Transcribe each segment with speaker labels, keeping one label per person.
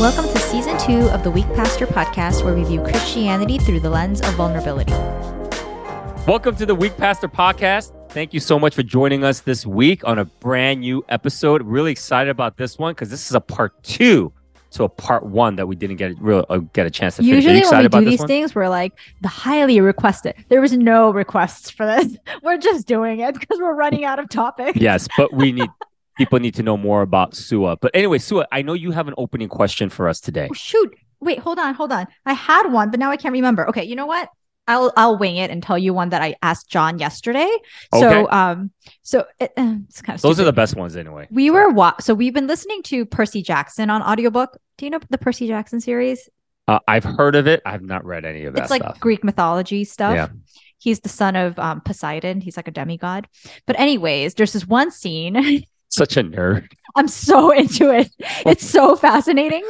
Speaker 1: Welcome to season two of the Weak Pastor podcast, where we view Christianity through the lens of vulnerability.
Speaker 2: Welcome to the Weak Pastor podcast. Thank you so much for joining us this week on a brand new episode. Really excited about this one because this is a part two to a part one that we didn't get real uh, get a chance to finish. Are you
Speaker 1: Usually, when we do these
Speaker 2: one?
Speaker 1: things, we're like the highly requested. There was no requests for this. We're just doing it because we're running out of topics.
Speaker 2: Yes, but we need people need to know more about Suah. But anyway, Suah, I know you have an opening question for us today.
Speaker 1: Oh, shoot. Wait, hold on, hold on. I had one, but now I can't remember. Okay, you know what? I'll I'll wing it and tell you one that I asked John yesterday.
Speaker 2: Okay.
Speaker 1: So um, so it, uh, it's kind of
Speaker 2: Those are the best ones anyway.
Speaker 1: We were wa- so we've been listening to Percy Jackson on audiobook. Do you know the Percy Jackson series?
Speaker 2: Uh, I've heard of it. I've not read any of that
Speaker 1: it's like
Speaker 2: stuff.
Speaker 1: Greek mythology stuff.
Speaker 2: Yeah.
Speaker 1: He's the son of um, Poseidon. He's like a demigod. But anyways, there's this one scene.
Speaker 2: Such a nerd.
Speaker 1: I'm so into it. It's so fascinating.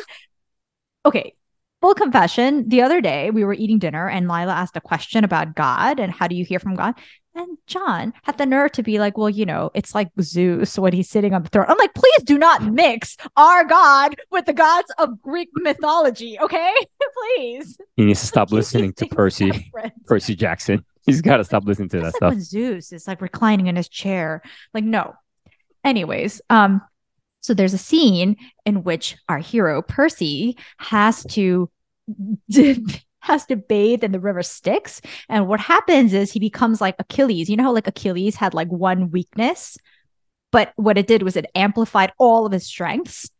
Speaker 1: Okay, full confession. The other day we were eating dinner and Lila asked a question about God and how do you hear from God? And John had the nerve to be like, well, you know, it's like Zeus when he's sitting on the throne. I'm like, please do not mix our God with the gods of Greek mythology, okay? please.
Speaker 2: He needs to stop listening to Percy
Speaker 1: separate.
Speaker 2: Percy Jackson. He's got to stop listening to that
Speaker 1: like
Speaker 2: stuff.
Speaker 1: when Zeus is like reclining in his chair. Like, no. Anyways, um, so there's a scene in which our hero Percy has to has to bathe in the river Styx, and what happens is he becomes like Achilles. You know how like Achilles had like one weakness, but what it did was it amplified all of his strengths,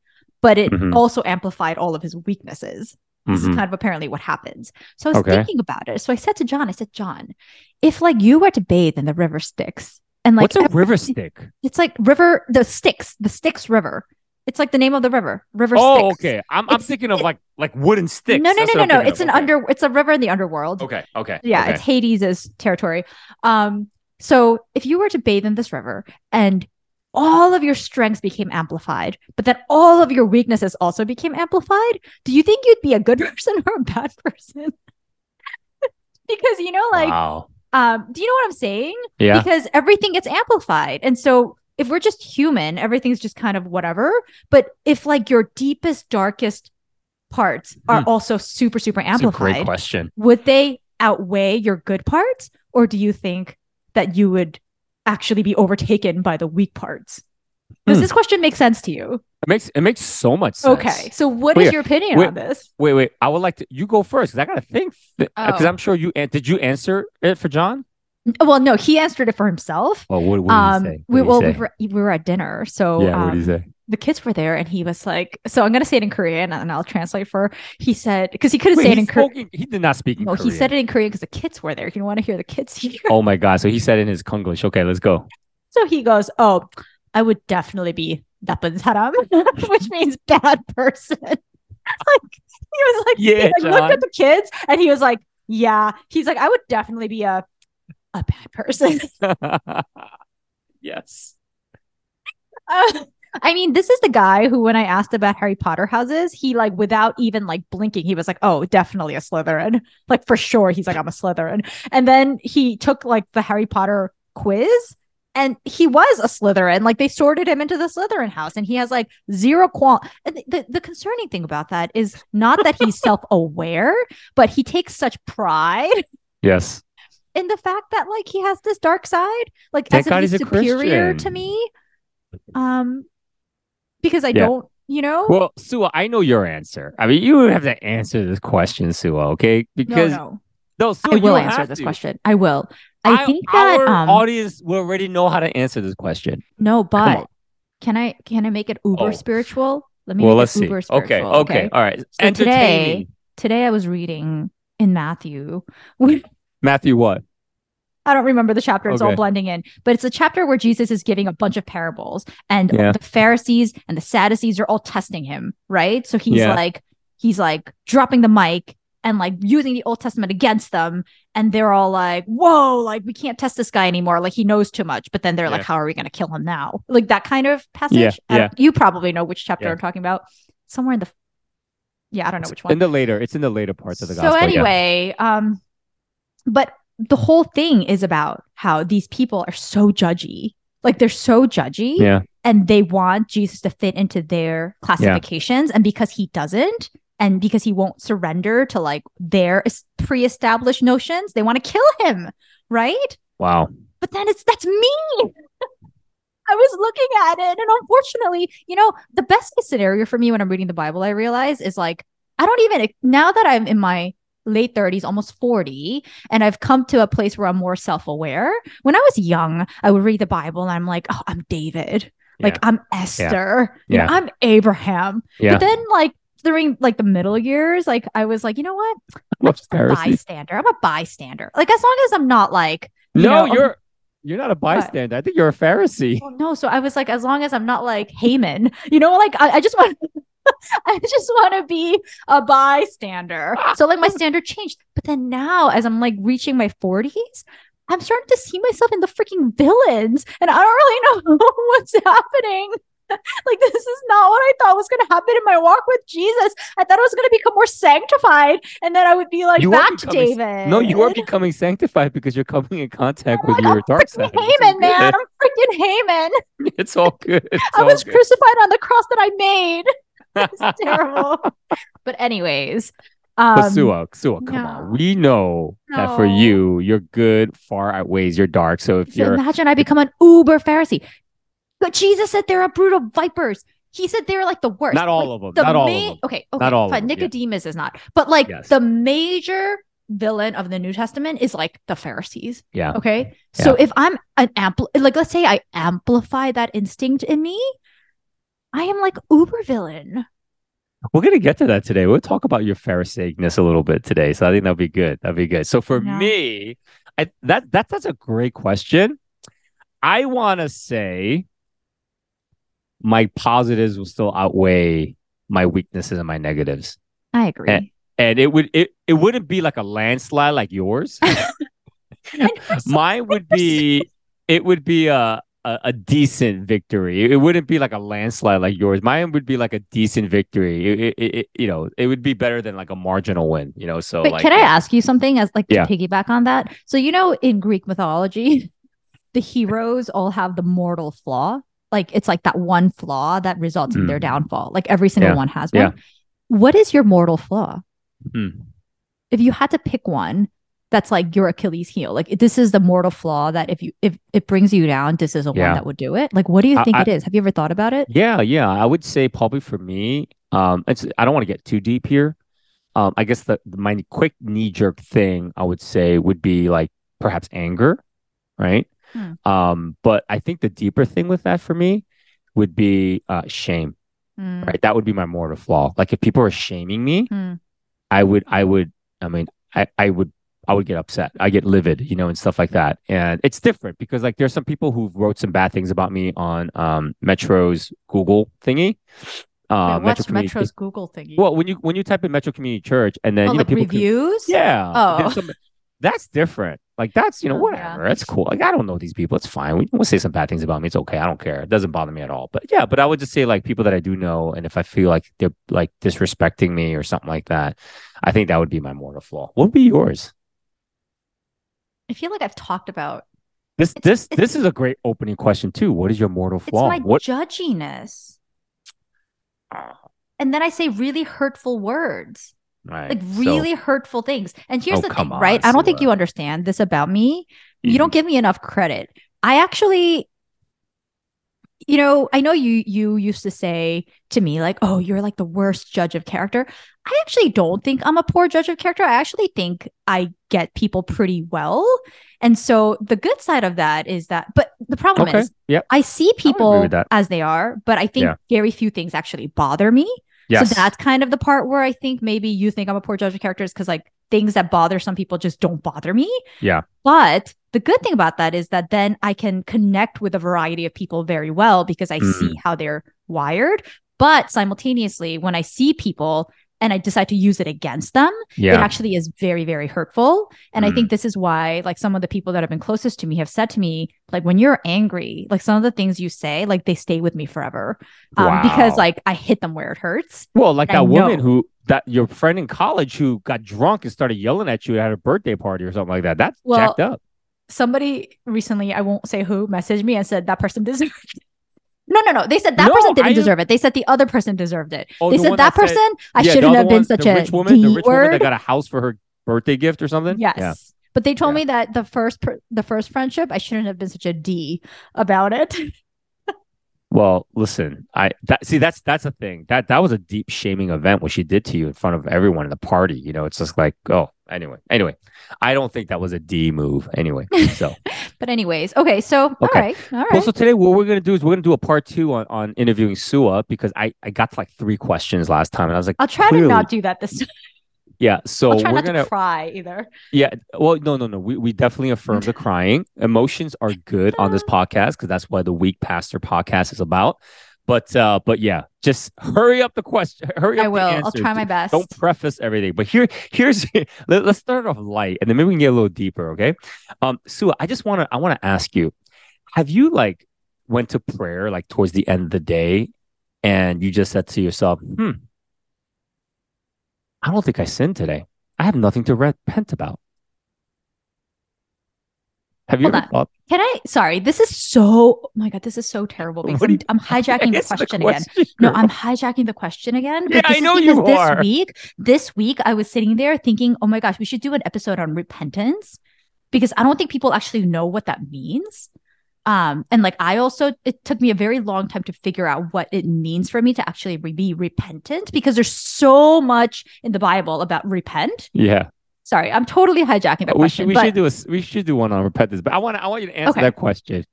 Speaker 1: but it
Speaker 2: Mhm.
Speaker 1: also amplified all of his weaknesses. This is
Speaker 2: Mhm.
Speaker 1: kind of apparently what happens. So I was
Speaker 2: Okay.
Speaker 1: thinking about it. So I said to John, I said, John, if like you were to bathe in the river Styx and like
Speaker 2: What's a river stick?
Speaker 1: It's like river the Styx, the Styx River. It's like the name of the river, River
Speaker 2: Oh,
Speaker 1: Styx.
Speaker 2: okay. I'm, I'm thinking of like like wooden sticks.
Speaker 1: No, no,
Speaker 2: That's
Speaker 1: no, no, no. It's
Speaker 2: of.
Speaker 1: an
Speaker 2: Okay.
Speaker 1: under. It's a river in the underworld.
Speaker 2: Okay, okay.
Speaker 1: Yeah,
Speaker 2: okay.
Speaker 1: it's Hades' territory. Um, so if you were to bathe in this river and all of your strengths became amplified, but then all of your weaknesses also became amplified, do you think you'd be a good person or a bad person? because you know, like,
Speaker 2: wow.
Speaker 1: Um, do you know what I'm saying?
Speaker 2: Yeah.
Speaker 1: Because everything gets amplified, and so if we're just human, everything's just kind of whatever. But if like your deepest, darkest parts are
Speaker 2: Hmm.
Speaker 1: also super, super
Speaker 2: That's a great
Speaker 1: amplified,
Speaker 2: question.
Speaker 1: would they outweigh your good parts or do you think that you would actually be overtaken by the weak parts does
Speaker 2: Hmm.
Speaker 1: this question make sense to you
Speaker 2: It makes it makes so much sense.
Speaker 1: okay so what is
Speaker 2: Wait,
Speaker 1: your opinion
Speaker 2: wait.
Speaker 1: on this
Speaker 2: Wait, wait. I would like to. You go first because I gotta think. Because
Speaker 1: Oh.
Speaker 2: I'm sure you did. You answer it for John?
Speaker 1: well no he answered it for himself
Speaker 2: Oh, what, what
Speaker 1: um
Speaker 2: did he say?
Speaker 1: we, well
Speaker 2: did
Speaker 1: we
Speaker 2: say?
Speaker 1: were, we were at dinner so
Speaker 2: yeah. What did he
Speaker 1: um,
Speaker 2: say?
Speaker 1: the kids were there and he was like so i'm gonna say it in korean and i'll translate for he said because he could
Speaker 2: have
Speaker 1: said it in korean
Speaker 2: he did not speak in
Speaker 1: no
Speaker 2: Korean.
Speaker 1: he said it in korean because the kids were there if you want to hear the kids here
Speaker 2: Oh my god! So he said in his Konglish. Okay, let's go.
Speaker 1: So he goes, "Oh, I would definitely be Dappan which means bad person. like he was like,
Speaker 2: yeah, he,
Speaker 1: like, looked at the kids and he was like, yeah, he's like, I would definitely be a a bad person.
Speaker 2: yes.
Speaker 1: Uh, I mean, this is the guy who, when I asked about Harry Potter houses, he like without even like blinking, he was like, "Oh, definitely a Slytherin." Like for sure, he's like, "I'm a Slytherin." And then he took like the Harry Potter quiz, and he was a Slytherin. Like they sorted him into the Slytherin house, and he has like zero qual. And the, the the concerning thing about that is not that he's self aware, but he takes such pride
Speaker 2: Yes.
Speaker 1: in the fact that like he has this dark side like
Speaker 2: Thank
Speaker 1: as if
Speaker 2: God
Speaker 1: he's
Speaker 2: he's a
Speaker 1: superior to me um because i
Speaker 2: Yeah.
Speaker 1: don't you know
Speaker 2: Well, Suah, I know your answer. I mean, you have to answer this question, Suah. Okay? Because
Speaker 1: no
Speaker 2: no, Suah,
Speaker 1: i will answer this
Speaker 2: to.
Speaker 1: question i will i
Speaker 2: I-
Speaker 1: think that
Speaker 2: our
Speaker 1: um
Speaker 2: audience will already know how to answer this question.
Speaker 1: no but can i can i make it uber
Speaker 2: Oh.
Speaker 1: spiritual let me
Speaker 2: Well,
Speaker 1: make
Speaker 2: let's
Speaker 1: it
Speaker 2: see.
Speaker 1: uber
Speaker 2: Okay,
Speaker 1: spiritual
Speaker 2: okay, all right.
Speaker 1: So
Speaker 2: today,
Speaker 1: today i was reading in matthew
Speaker 2: Matthew, what?
Speaker 1: I don't remember the chapter. It's all blending in, but it's a chapter where Jesus is giving a bunch of parables, and
Speaker 2: Yeah.
Speaker 1: the Pharisees and the Sadducees are all testing him, right? So he's
Speaker 2: Yeah.
Speaker 1: like, he's like dropping the mic and like using the Old Testament against them, and they're all like, "Whoa, like we can't test this guy anymore. Like he knows too much." But then they're like, "How are we going to kill him now?" Like that kind of passage.
Speaker 2: Yeah,
Speaker 1: don't- You probably know which chapter
Speaker 2: Yeah.
Speaker 1: I'm talking about. Somewhere in the, yeah, I don't know which one
Speaker 2: In the later, it's in the later parts of the
Speaker 1: so
Speaker 2: gospel. yeah.
Speaker 1: anyway um but the whole thing is about how these people are so judgy like they're so judgy
Speaker 2: Yeah.
Speaker 1: and they want Jesus to fit into their classifications. And because he doesn't, and because he won't surrender to like their pre-established notions, they want to kill him, right?
Speaker 2: Wow.
Speaker 1: But then it's that's me. I was looking at it, and unfortunately, you know, the best case scenario for me when I'm reading the Bible, I realize is like I don't even now that I'm in my late 30s, almost 40, and I've come to a place where I'm more self-aware. When I was young, I would read the Bible and I'm like, oh, I'm David. Like
Speaker 2: Yeah.
Speaker 1: I'm Esther. You know,
Speaker 2: Yeah.
Speaker 1: I'm Abraham.
Speaker 2: Yeah.
Speaker 1: But then like during like the middle years, like I was like, you know what?
Speaker 2: I'm
Speaker 1: just a bystander. I'm a bystander. Like as long as I'm not like you
Speaker 2: No,
Speaker 1: know,
Speaker 2: you're you're not a bystander. I think you're a Pharisee.
Speaker 1: Well, no, so I was like, as long as I'm not like Haman, you know, like I, I just want, I just want to be a bystander. Ah. So like my standard changed, but then now as I'm like reaching my 40s, I'm starting to see myself in the freaking villains, and I don't really know what's happening. Like this is not what I thought was going to happen in my walk with Jesus. I thought I was going to become more sanctified, and then I would be like
Speaker 2: You
Speaker 1: back to David.
Speaker 2: No, you are becoming sanctified because you're coming in contact
Speaker 1: I'm
Speaker 2: with
Speaker 1: like,
Speaker 2: your
Speaker 1: I'm
Speaker 2: dark side.
Speaker 1: Haman, man. I'm freaking Haman.
Speaker 2: It's all good. It's
Speaker 1: I
Speaker 2: all
Speaker 1: was
Speaker 2: good.
Speaker 1: crucified on the cross that I made. It's terrible. but anyways, um,
Speaker 2: But Suah, Suah, come on. We know that for
Speaker 1: No.
Speaker 2: you, your good far outweighs your dark. So if
Speaker 1: so
Speaker 2: you're
Speaker 1: imagine I become an uber Pharisee. But Jesus said they're a brood of vipers. He said they're like the worst.
Speaker 2: not all
Speaker 1: Like,
Speaker 2: of them,
Speaker 1: the
Speaker 2: not all of them.
Speaker 1: Okay, okay,
Speaker 2: Not all of
Speaker 1: fine.
Speaker 2: them, yeah.
Speaker 1: Nicodemus is not, but like
Speaker 2: Yes.
Speaker 1: the major villain of the New Testament is like the Pharisees.
Speaker 2: Yeah.
Speaker 1: Okay, so if I'm an ampl, like let's say I amplify that instinct in me, I am like uber villain.
Speaker 2: We're gonna get to that today. We'll talk about your Pharisaicness a little bit today. So I think that'll be good. That'll be good. So for
Speaker 1: Yeah.
Speaker 2: me, I that that that's a great question. I wanna say my positives will still outweigh my weaknesses and my negatives.
Speaker 1: I agree.
Speaker 2: And it would it, it wouldn't be like a landslide like yours.
Speaker 1: And
Speaker 2: Mine would be it would be a, a a decent victory. It wouldn't be like a landslide like yours. Mine would be like a decent victory. It, it, it- you know, it would be better than like a marginal win. You know, so
Speaker 1: Wait,
Speaker 2: like
Speaker 1: can I ask you something as like
Speaker 2: Yeah.
Speaker 1: to piggyback on that? So you know, in Greek mythology, the heroes all have the mortal flaw. Like it's like that one flaw that results in their
Speaker 2: Mm.
Speaker 1: downfall. Like every single
Speaker 2: Yeah.
Speaker 1: one has
Speaker 2: Yeah.
Speaker 1: one. What is your mortal flaw?
Speaker 2: Hmm.
Speaker 1: If you had to pick one, that's like your Achilles heel. Like this is the mortal flaw that if you if it brings you down, this is the
Speaker 2: Yeah.
Speaker 1: one that would do it. Like what do you think
Speaker 2: I-
Speaker 1: it is? Have you ever thought about it?
Speaker 2: Yeah, yeah. I would say probably for me, um, it's I don't want to get too deep here. Um, I guess the my quick knee jerk thing I would say would be like perhaps anger, right?
Speaker 1: Hmm.
Speaker 2: Um, but I think the deeper thing with that for me would be uh shame,
Speaker 1: Mm,
Speaker 2: right? That would be my mortal flaw. Like if people are shaming me,
Speaker 1: Hmm.
Speaker 2: I would I would I mean I I would I would get upset. I get livid, you know, and stuff like that. And it's different because like there's some people who wrote some bad things about me on um Metro's Google thingy. Uh,
Speaker 1: Wait, what's
Speaker 2: Community-
Speaker 1: Metro's Google thingy?
Speaker 2: Well, when you when you type in Metro Community Church and then
Speaker 1: oh,
Speaker 2: you know
Speaker 1: like
Speaker 2: people can-
Speaker 1: reviews?
Speaker 2: yeah.
Speaker 1: Oh.
Speaker 2: some- that's different. Like that's you know
Speaker 1: Oh, yeah.
Speaker 2: whatever. That's cool. Like I don't know these people. It's fine. We will say some bad things about me. It's okay. I don't care. It doesn't bother me at all. But yeah, but I would just say like people that I do know, and if I feel like they're like disrespecting me or something like that, I think that would be my mortal flaw. What would be yours?
Speaker 1: I feel like I've talked about
Speaker 2: This
Speaker 1: It's-
Speaker 2: this
Speaker 1: it's-
Speaker 2: this is a great opening question too. What is your mortal flaw?
Speaker 1: it's my
Speaker 2: What
Speaker 1: judginess. Ah. And then I say really hurtful words,
Speaker 2: right,
Speaker 1: like
Speaker 2: so-
Speaker 1: really hurtful things. And here's
Speaker 2: Oh,
Speaker 1: the thing, right? I don't think you understand this about me. You
Speaker 2: Mhm.
Speaker 1: don't give me enough credit. I actually, you know, I know you you used to say to me like, "Oh, you're like the worst judge of character." I actually don't think I'm a poor judge of character. I actually think I get people pretty well. And so the good side of that is that, but the problem
Speaker 2: Okay.
Speaker 1: is
Speaker 2: Yep.
Speaker 1: I see people as they are, but I think
Speaker 2: Yeah.
Speaker 1: very few things actually bother me.
Speaker 2: Yes.
Speaker 1: So that's kind of the part where I think maybe you think I'm a poor judge of characters because like things that bother some people just don't bother me.
Speaker 2: Yeah.
Speaker 1: But the good thing about that is that then I can connect with a variety of people very well because I see mm. how they're wired. But simultaneously, when I see people and I decide to use it against them, it actually is very, very hurtful. And I
Speaker 2: Mm.
Speaker 1: think this is why, like, some of the people that have been closest to me have said to me, like, when you're angry, like, some of the things you say, like, they stay with me forever. Um, because, like, I hit them where it hurts.
Speaker 2: Well, like
Speaker 1: I
Speaker 2: that woman who that your friend in college who got drunk and started yelling at you at a birthday party or something like that. That's
Speaker 1: Well,
Speaker 2: jacked up.
Speaker 1: Somebody recently, I won't say who, messaged me and said that person deserved No, no, no. They said that
Speaker 2: No,
Speaker 1: person didn't
Speaker 2: I
Speaker 1: deserve it. They said the other person deserved it.
Speaker 2: Oh,
Speaker 1: they
Speaker 2: the
Speaker 1: said
Speaker 2: one
Speaker 1: that,
Speaker 2: that said-
Speaker 1: person, I
Speaker 2: Yeah,
Speaker 1: shouldn't have been such
Speaker 2: the
Speaker 1: a
Speaker 2: rich woman,
Speaker 1: D
Speaker 2: the rich woman that got a house for her birthday gift or something.
Speaker 1: Yes.
Speaker 2: Yeah.
Speaker 1: But they told
Speaker 2: Yeah.
Speaker 1: me that the first per- the first friendship, I shouldn't have been such a D about it.
Speaker 2: Well, listen, I that see that's that's a thing. That that was a deep shaming event what she did to you in front of everyone in the party. You know, it's just like, oh, anyway. Anyway, I don't think that was a D move anyway. So
Speaker 1: but anyways, okay, so all
Speaker 2: Okay.
Speaker 1: right, all right.
Speaker 2: Well, so today what we're gonna do is we're gonna do a part two on, on interviewing Suah because I, I got to like three questions last time and I was like,
Speaker 1: I'll try
Speaker 2: clearly-
Speaker 1: to not do that this time.
Speaker 2: yeah. So we're
Speaker 1: not
Speaker 2: gonna
Speaker 1: to cry either.
Speaker 2: yeah. Well, no, no, no. We we definitely affirm the crying. Emotions are good on this podcast because that's what the Weak Pastor podcast is about. But uh, but yeah, just hurry up the question. Hurry up.
Speaker 1: I will. I'll try my best.
Speaker 2: Don't preface everything. But here, here's let, us start off light, and then maybe we can get a little deeper. Okay, um, Sue, I just want to I want to ask you, have you like went to prayer like towards the end of the day, and you just said to yourself, hmm, I don't think I sinned today. I have nothing to repent about. Have you
Speaker 1: Hold
Speaker 2: ever thought?
Speaker 1: Can I? Sorry, this is so. Oh my god, this is so terrible because I'm, I'm hijacking the
Speaker 2: Answer
Speaker 1: question, again.
Speaker 2: question,
Speaker 1: No. I'm hijacking the question again.
Speaker 2: Yeah, I know you
Speaker 1: because this
Speaker 2: are.
Speaker 1: week, this week, I was sitting there thinking, oh my gosh, we should do an episode on repentance because I don't think people actually know what that means. Um, and like I also, it took me a very long time to figure out what it means for me to actually be repentant because there's so much in the Bible about repent.
Speaker 2: Yeah,
Speaker 1: Sorry, I'm totally hijacking the
Speaker 2: we
Speaker 1: question.
Speaker 2: should we
Speaker 1: but,
Speaker 2: should do a we should do one on repentance. But I want to I want you to answer
Speaker 1: Okay.
Speaker 2: that question.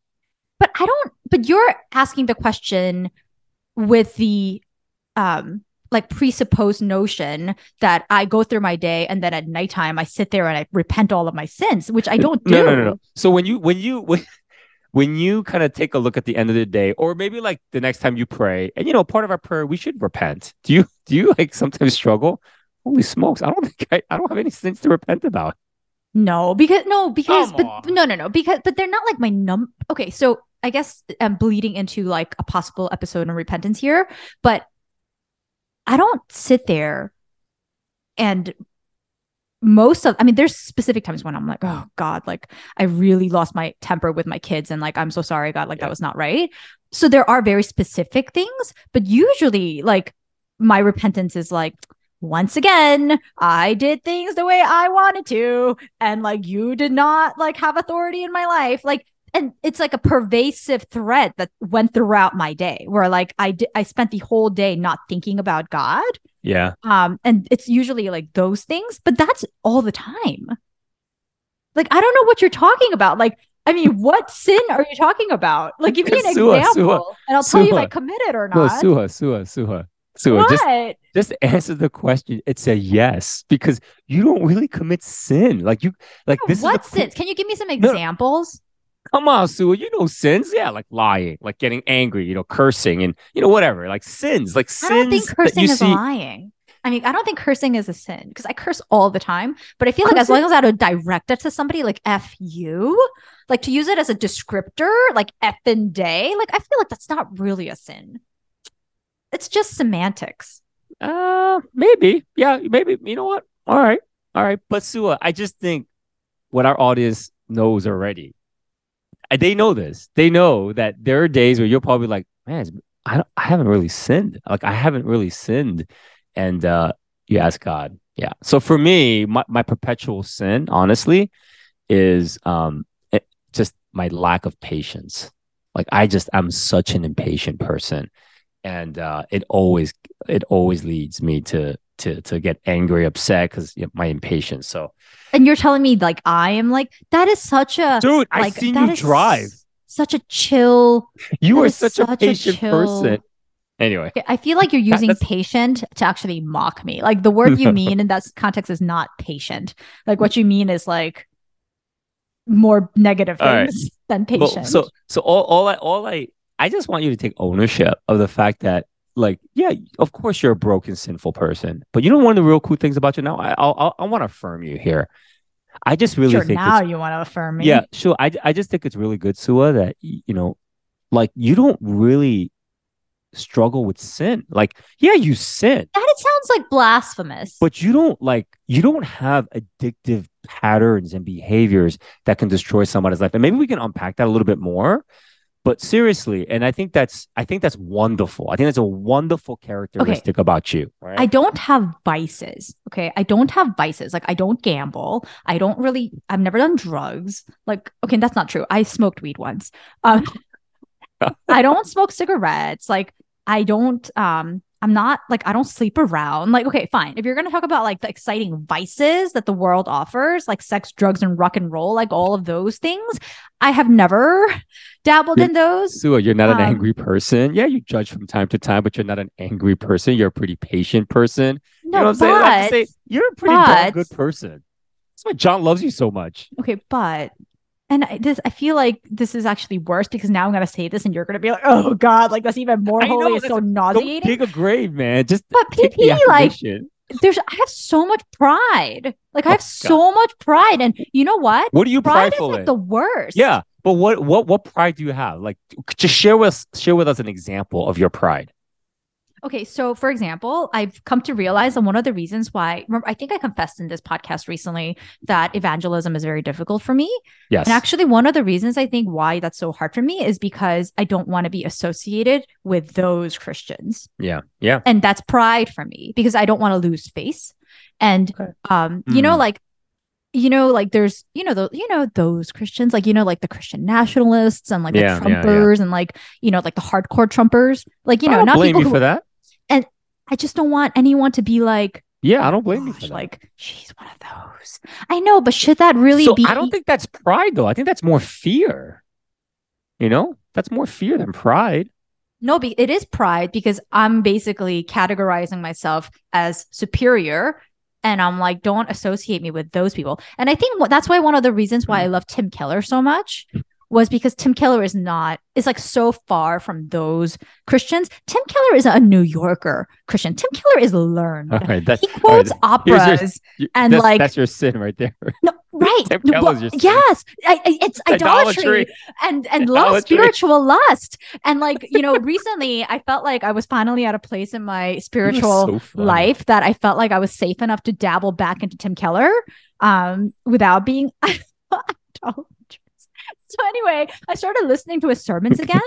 Speaker 1: but I don't but you're asking the question with the um like presupposed notion that I go through my day and then at nighttime I sit there and I repent all of my sins, which I don't do.
Speaker 2: No, no, no, no. So when you when you when, when you kind of take a look at the end of the day, or maybe like the next time you pray, and you know, part of our prayer we should repent. Do you do you like sometimes struggle? Holy smokes! I don't think I, I don't have any sins to repent about.
Speaker 1: No, because no, because
Speaker 2: Come
Speaker 1: but
Speaker 2: on.
Speaker 1: no, no, no, because but they're not like my num. Okay, so I guess I'm bleeding into like a possible episode on repentance here, but I don't sit there and most of I mean, there's specific times when I'm like, oh God, like I really lost my temper with my kids and like I'm so sorry, God, like
Speaker 2: Yeah.
Speaker 1: that was not right. So there are very specific things, but usually like my repentance is like once again, I did things the way I wanted to, and like you did not like have authority in my life. Like, and it's like a pervasive thread that went throughout my day where like I did I spent the whole day not thinking about God.
Speaker 2: Yeah,
Speaker 1: Um, and it's usually like those things, but that's all the time. Like, I don't know what you're talking about. Like, I mean, what sin are you talking about? Like, give me an example, and I'll tell you if I committed or
Speaker 2: no,
Speaker 1: not.
Speaker 2: Suah, Suah, Suah, Suah.
Speaker 1: what?
Speaker 2: Just just answer the question. It's a yes because you don't really commit sin. Like you, like this
Speaker 1: what
Speaker 2: is
Speaker 1: sins? Can you give me some
Speaker 2: no.
Speaker 1: examples?
Speaker 2: Come on, Sue. You know sins, yeah, like lying, like getting angry, you know, cursing, and you know whatever, like sins, like sins
Speaker 1: I don't think
Speaker 2: that
Speaker 1: cursing
Speaker 2: you
Speaker 1: is
Speaker 2: see.
Speaker 1: lying. I mean, I don't think cursing is a sin because I curse all the time. But I feel like as long as I don't direct it to somebody like F you, like to use it as a descriptor, like effing day, like I feel like that's not really a sin. It's just semantics.
Speaker 2: Uh, maybe, yeah, maybe. You know what? All right, all right. But Suah, I just think what our audience knows already. They know this. They know that there are days where you're probably like, man, I I haven't really sinned. Like I haven't really sinned, and uh, you ask God. Yeah. So for me, my, my perpetual sin, honestly, is um it, just my lack of patience. Like I just I'm such an impatient person, and uh, it always it always leads me to to to get angry, upset because you know, my impatience. So,
Speaker 1: And you're telling me like I am like that is such a
Speaker 2: dude, I
Speaker 1: like
Speaker 2: seen
Speaker 1: that
Speaker 2: you drive.
Speaker 1: Such a chill.
Speaker 2: You are
Speaker 1: is
Speaker 2: such, a
Speaker 1: such a
Speaker 2: patient
Speaker 1: chill-
Speaker 2: person. Anyway,
Speaker 1: I feel like you're using
Speaker 2: that's-
Speaker 1: patient to actually mock me. Like the word you mean in that context is not patient. Like what you mean is like more negative
Speaker 2: All right.
Speaker 1: things than
Speaker 2: Well,
Speaker 1: patient.
Speaker 2: so so all all I all I I just want you to take ownership of the fact that like yeah, of course you're a broken, sinful person, but you know one of the real cool things about you now. I I'll, I'll, want to affirm you here. I just really
Speaker 1: sure,
Speaker 2: think
Speaker 1: now you want to affirm me.
Speaker 2: yeah, sure. I I just think it's really good, Suah, that you know, like you don't really struggle with sin. Like yeah, you sin,
Speaker 1: That it sounds like blasphemous.
Speaker 2: but you don't like you don't have addictive patterns and behaviors that can destroy somebody's life. And maybe we can unpack that a little bit more. But seriously, and I think that's I think that's wonderful. I think that's a wonderful characteristic about you. Right?
Speaker 1: I don't have vices. Okay. I don't have vices. Like I don't gamble. I don't really I've never done drugs. Like, okay, that's not true. I smoked weed once. Um I don't smoke cigarettes. Like I don't um I'm not like I don't sleep around. Like, okay, fine. If you're gonna talk about like the exciting vices that the world offers, like sex, drugs, and rock and roll, like all of those things, I have never dabbled
Speaker 2: You're-
Speaker 1: in those.
Speaker 2: Suah, you're not an
Speaker 1: Um,
Speaker 2: angry person. Yeah, you judge from time to time, but you're not an angry person. You're a pretty patient person.
Speaker 1: No,
Speaker 2: you know what I'm
Speaker 1: but,
Speaker 2: saying? Say, you're a pretty
Speaker 1: but-
Speaker 2: good person. That's why John loves you so much.
Speaker 1: okay, but and I, this I feel like this is actually worse because now I'm gonna say this and you're gonna be like, oh god, like that's even more
Speaker 2: I know,
Speaker 1: holy. It's so
Speaker 2: Don't
Speaker 1: nauseating.
Speaker 2: dig a grave, man. Just
Speaker 1: But PP, like there's I have so much pride. Like I
Speaker 2: Oh,
Speaker 1: have so much pride, and you know what?
Speaker 2: what are you
Speaker 1: Pride is like
Speaker 2: in?
Speaker 1: the worst.
Speaker 2: Yeah, but what what what pride do you have? Like, just share with share with us an example of your pride.
Speaker 1: Okay, so for example, I've come to realize, and one of the reasons why, remember, I think I confessed in this podcast recently that evangelism is very difficult for me.
Speaker 2: Yes.
Speaker 1: And actually, one of the reasons I think why that's so hard for me is because I don't want to be associated with those Christians.
Speaker 2: yeah. Yeah.
Speaker 1: And that's pride for me because I don't want to lose face. And,
Speaker 2: Okay.
Speaker 1: um, you know,
Speaker 2: Mm.
Speaker 1: like, you know, like there's, you know, the, you know, those Christians, like, you know, like the Christian nationalists and like
Speaker 2: Yeah,
Speaker 1: the
Speaker 2: yeah, yeah.
Speaker 1: Trumpers and like, you know, like the hardcore Trumpers, like, you
Speaker 2: I
Speaker 1: know,
Speaker 2: don't
Speaker 1: people
Speaker 2: you
Speaker 1: who
Speaker 2: for that.
Speaker 1: I just don't want anyone to be like,
Speaker 2: Yeah, I don't blame you for
Speaker 1: gosh,
Speaker 2: that.
Speaker 1: like she's one of those. I know, but should that really
Speaker 2: so
Speaker 1: be?
Speaker 2: I don't think that's pride though. I think that's more fear. You know, that's more fear than pride.
Speaker 1: no, it is pride because I'm basically categorizing myself as superior, and I'm like, don't associate me with those people. And I think that's why one of the reasons why hmm. I love Tim Keller so much was because Tim Keller is not is like so far from those Christians. Tim Keller is a New Yorker Christian. Tim Keller is learned.
Speaker 2: All right, that's
Speaker 1: He quotes operas.
Speaker 2: you-
Speaker 1: And,
Speaker 2: that's,
Speaker 1: like-
Speaker 2: that's your sin right there.
Speaker 1: No, right.
Speaker 2: Tim Keller's
Speaker 1: well,
Speaker 2: your sin.
Speaker 1: yes, I, I- it's idolatry,
Speaker 2: Idolatry.
Speaker 1: and and love,
Speaker 2: Idolatry.
Speaker 1: spiritual lust, and like you know, recently I felt like I was finally at a place in my spiritual
Speaker 2: so
Speaker 1: life that I felt like I was safe enough to dabble back into Tim Keller, um, without being idolatrous. So anyway, I started listening to his sermons again.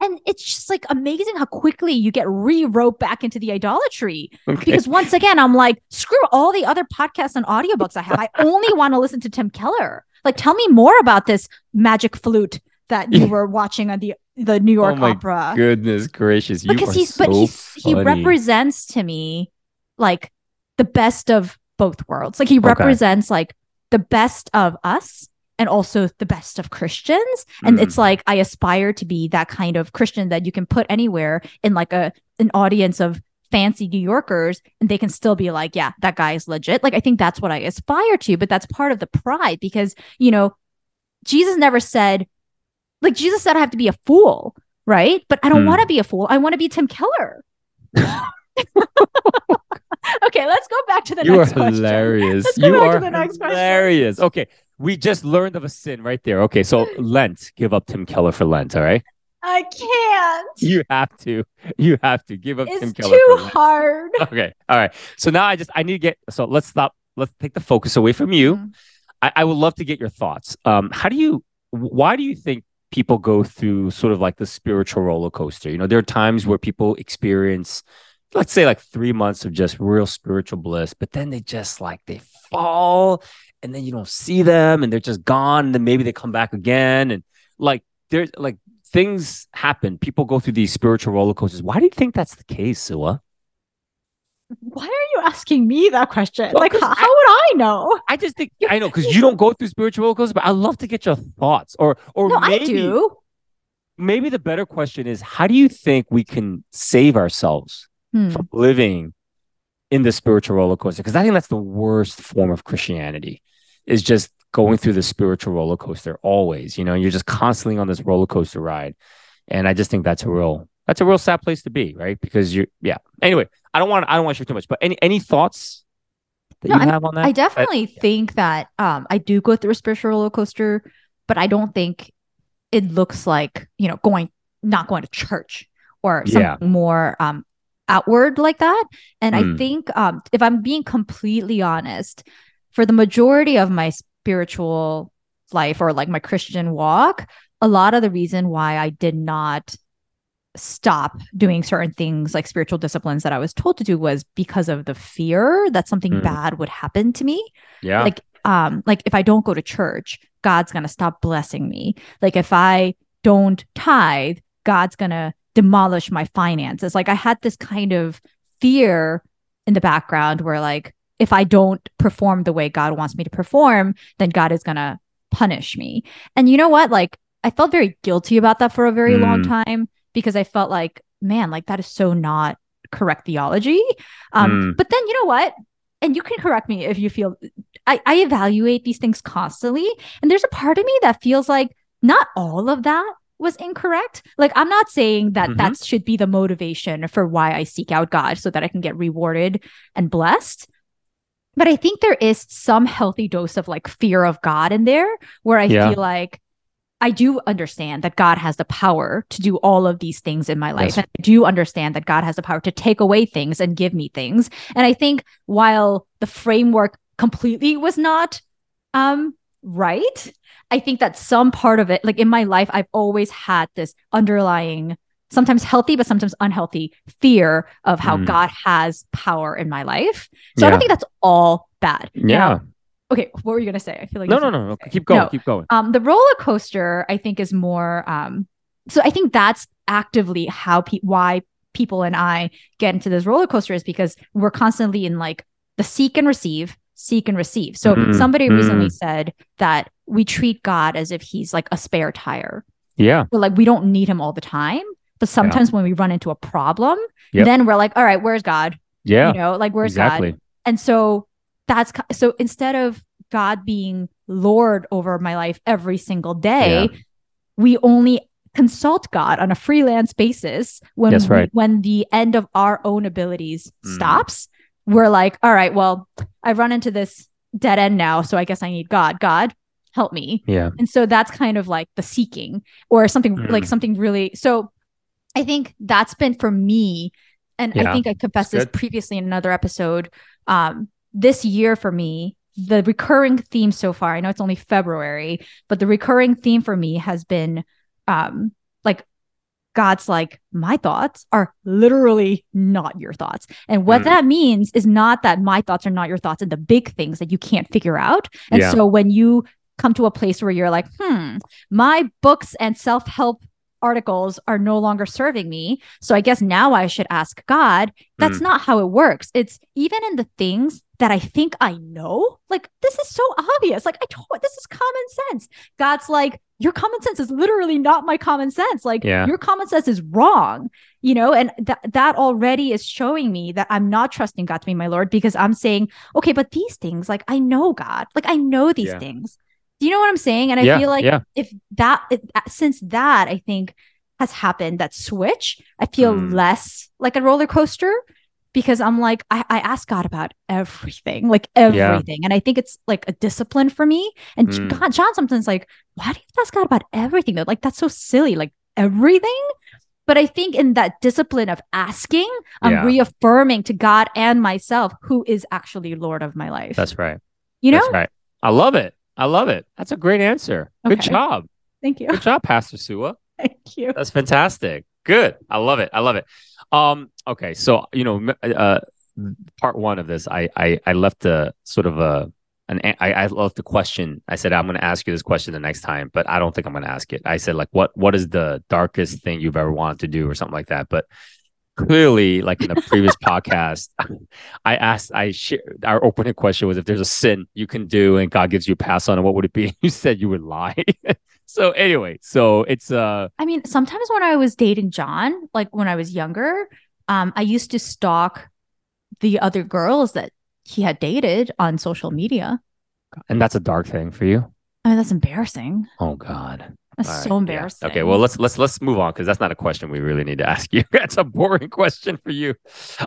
Speaker 1: And it's just like amazing how quickly you get re-roped back into the idolatry
Speaker 2: Okay.
Speaker 1: because once again i'm like screw all the other podcasts and audiobooks i have i only want to listen to tim keller like tell me more about this magic flute that you were watching on the the new york
Speaker 2: Oh my
Speaker 1: opera
Speaker 2: Goodness gracious, you
Speaker 1: because he's
Speaker 2: so
Speaker 1: but he's he represents to me like the best of both worlds like he
Speaker 2: Okay.
Speaker 1: represents like the best of us and also the best of Christians. And
Speaker 2: Mm.
Speaker 1: it's like I aspire to be that kind of Christian that you can put anywhere in like a an audience of fancy New Yorkers and they can still be like, yeah, that guy is legit. Like I think that's what I aspire to, but that's part of the pride because, you know, Jesus never said like Jesus said I have to be a fool, right? But I don't
Speaker 2: Hmm.
Speaker 1: want to be a fool. I want to be Tim Keller. okay, let's go back to the
Speaker 2: you are
Speaker 1: next question.
Speaker 2: hilarious.
Speaker 1: Let's go
Speaker 2: you
Speaker 1: back to
Speaker 2: are
Speaker 1: the next question.
Speaker 2: hilarious. Okay, we just learned of a sin right there. Okay, so Lent, give up Tim Keller for Lent. All right,
Speaker 1: I can't.
Speaker 2: you have to, you have to give up Tim
Speaker 1: It's
Speaker 2: Keller
Speaker 1: too
Speaker 2: for Lent.
Speaker 1: hard.
Speaker 2: Okay, all right. So now I just I need to get. So let's stop. Let's take the focus away from you.
Speaker 1: Mhm.
Speaker 2: I, I would love to get your thoughts. Um, how do you? Why do you think people go through sort of like the spiritual roller coaster? You know, there are times where people experience, let's say, like three months of just real spiritual bliss, but then they just like they fall, and then you don't see them, and they're just gone, and then maybe they come back again, and like there's like things happen. People go through these spiritual roller coasters. Why do you think that's the case, Suah?
Speaker 1: Why are you asking me that question?
Speaker 2: Well,
Speaker 1: like, how,
Speaker 2: I-
Speaker 1: how would I know?
Speaker 2: I just think I know because you don't go through spiritual roller coasters, but I'd love to get your thoughts. Or or
Speaker 1: No,
Speaker 2: maybe
Speaker 1: I do.
Speaker 2: maybe the better question is how do you think we can save ourselves
Speaker 1: Hmm.
Speaker 2: from living in the spiritual roller coaster? Because I think that's the worst form of Christianity is just going through the spiritual roller coaster always. You know, you're just constantly on this roller coaster ride. And I just think that's a real that's a real sad place to be, right? Because you're yeah. Anyway, I don't want I don't want to share too much, but any any thoughts that
Speaker 1: No,
Speaker 2: you
Speaker 1: I-
Speaker 2: have on that?
Speaker 1: I definitely think that um, I do go through a spiritual roller coaster, but I don't think it looks like you know going not going to church or
Speaker 2: Yeah.
Speaker 1: something more um, outward like that. And
Speaker 2: Hmm.
Speaker 1: I think um, if I'm being completely honest, for the majority of my spiritual life or like my Christian walk, a lot of the reason why I did not stop doing certain things like spiritual disciplines that I was told to do was because of the fear that something
Speaker 2: Mm.
Speaker 1: bad would happen to me.
Speaker 2: Yeah.
Speaker 1: Like um like if I don't go to church, God's going to stop blessing me. Like if I don't tithe, God's going to demolish my finances. Like I had this kind of fear in the background where like if I don't perform the way God wants me to perform, then God is going to punish me. And you know what? Like I felt very guilty about that for a very long
Speaker 2: Mm.
Speaker 1: time because I felt like, man, like that is so not correct theology. Um,
Speaker 2: Mm.
Speaker 1: But then you know what? And you can correct me if you feel I, I evaluate these things constantly. And there's a part of me that feels like not all of that was incorrect. Like I'm not saying that
Speaker 2: Mhm.
Speaker 1: that should be the motivation for why I seek out God so that I can get rewarded and blessed. But I think there is some healthy dose of like fear of God in there where I
Speaker 2: Yeah.
Speaker 1: feel like I do understand that God has the power to do all of these things in my life.
Speaker 2: Yes.
Speaker 1: And I do understand that God has the power to take away things and give me things. And I think while the framework completely was not um right, I think that some part of it, like in my life, I've always had this underlying, sometimes healthy, but sometimes unhealthy fear of how
Speaker 2: Mm.
Speaker 1: God has power in my life. So I don't think that's all bad.
Speaker 2: Yeah.
Speaker 1: Now- okay, what were you gonna say? I feel like
Speaker 2: no, no, no, no. Keep going.
Speaker 1: No.
Speaker 2: Keep going.
Speaker 1: Um, the roller coaster, I think, is more. Um, so I think that's actively how pe- why people and I get into this roller coaster is because we're constantly in like the seek and receive, seek and receive. So
Speaker 2: Mm,
Speaker 1: somebody recently
Speaker 2: mm.
Speaker 1: said that we treat God as if he's like a spare tire.
Speaker 2: Yeah.
Speaker 1: But like we don't need him all the time. But sometimes when we run into a problem,
Speaker 2: Yep.
Speaker 1: then we're like, all right, where's God?
Speaker 2: Yeah.
Speaker 1: You know, like where's God? And so that's so instead of God being Lord over my life every single day, we only consult God on a freelance basis when
Speaker 2: That's
Speaker 1: we-
Speaker 2: right.
Speaker 1: when the end of our own abilities
Speaker 2: Mm.
Speaker 1: stops. We're like, all right, well, I've run into this dead end now, so I guess I need God. God, help me.
Speaker 2: Yeah.
Speaker 1: And so that's kind of like the seeking or something
Speaker 2: Mm.
Speaker 1: like something really. So I think that's been for me. And I think I confessed this previously in another episode. Um, this year for me, the recurring theme so far, I know it's only February, but the recurring theme for me has been um like God's like, my thoughts are literally not your thoughts. And what
Speaker 2: Mm.
Speaker 1: that means is not that my thoughts are not your thoughts and the big things that you can't figure out. And
Speaker 2: Yeah.
Speaker 1: so when you come to a place where you're like, hmm, my books and self help articles are no longer serving me. So I guess now I should ask God. That's
Speaker 2: Mm.
Speaker 1: not how it works. It's even in the things that I think I know. Like, this is so obvious. Like, I told this is common sense. God's like, your common sense is literally not my common sense. Like,
Speaker 2: Yeah.
Speaker 1: your common sense is wrong, you know? And that that already is showing me that I'm not trusting God to be my Lord because I'm saying, okay, but these things, like, I know God. Like, I know these
Speaker 2: Yeah.
Speaker 1: things. Do you know what I'm saying? And I
Speaker 2: yeah.
Speaker 1: feel like
Speaker 2: yeah.
Speaker 1: if that it, uh, since that I think has happened, that switch, I feel
Speaker 2: Mm.
Speaker 1: less like a roller coaster because I'm like I, I ask God about everything, like
Speaker 2: Yeah.
Speaker 1: everything, and I think it's like a discipline for me. And
Speaker 2: Mm.
Speaker 1: God, John sometimes like, why do you ask God about everything? Though, like that's so silly, like everything. But I think in that discipline of asking, I'm
Speaker 2: Yeah.
Speaker 1: reaffirming to God and myself who is actually Lord of my life.
Speaker 2: That's right.
Speaker 1: you know.
Speaker 2: That's right. I love it. I love it. That's a great answer. Good job.
Speaker 1: Thank you.
Speaker 2: Good job, Pastor Suah.
Speaker 1: Thank you.
Speaker 2: That's fantastic. Good. I love it. I love it. Um, okay, so you know, uh, part one of this, I I, I left a sort of a an I left the question. I said I'm going to ask you this question the next time, but I don't think I'm going to ask it. I said like, what what is the darkest thing you've ever wanted to do, or something like that. But clearly, like in the previous podcast, I asked, I shared our opening question was if there's a sin you can do and God gives you a pass on it, what would it be? You said you would lie. so anyway, so it's uh
Speaker 1: I mean, sometimes when I was dating John, like when I was younger, um, I used to stalk the other girls that he had dated on social media.
Speaker 2: And that's a dark thing for you.
Speaker 1: I mean, that's embarrassing.
Speaker 2: Oh God.
Speaker 1: That's
Speaker 2: All right,
Speaker 1: so
Speaker 2: yeah.
Speaker 1: embarrassing.
Speaker 2: Okay, well let's let's let's move on because that's not a question we really need to ask you. that's a boring question for you.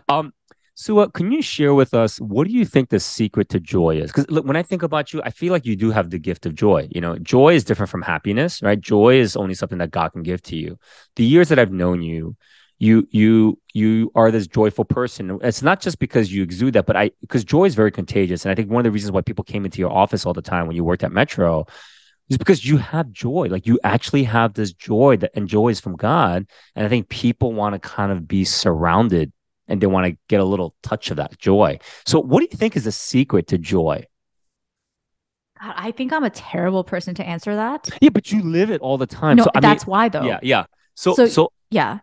Speaker 2: Um, Suah, can you share with us what do you think the secret to joy is? Because look, when I think about you, I feel like you do have the gift of joy. You know, joy is different from happiness, right? Joy is only something that God can give to you. The years that I've known you, you you you are this joyful person. It's not just because you exude that, but I because joy is very contagious. And I think one of the reasons why people came into your office all the time when you worked at Metro It's because you have joy. Like you actually have this joy that and joy is from God. And I think people want to kind of be surrounded and they want to get a little touch of that joy. So what do you think is the secret to joy?
Speaker 1: God, I think I'm a terrible person to answer that.
Speaker 2: Yeah, but you live it all the time.
Speaker 1: No,
Speaker 2: so I
Speaker 1: that's
Speaker 2: mean,
Speaker 1: why though.
Speaker 2: yeah, yeah. So
Speaker 1: So-
Speaker 2: so
Speaker 1: Yeah.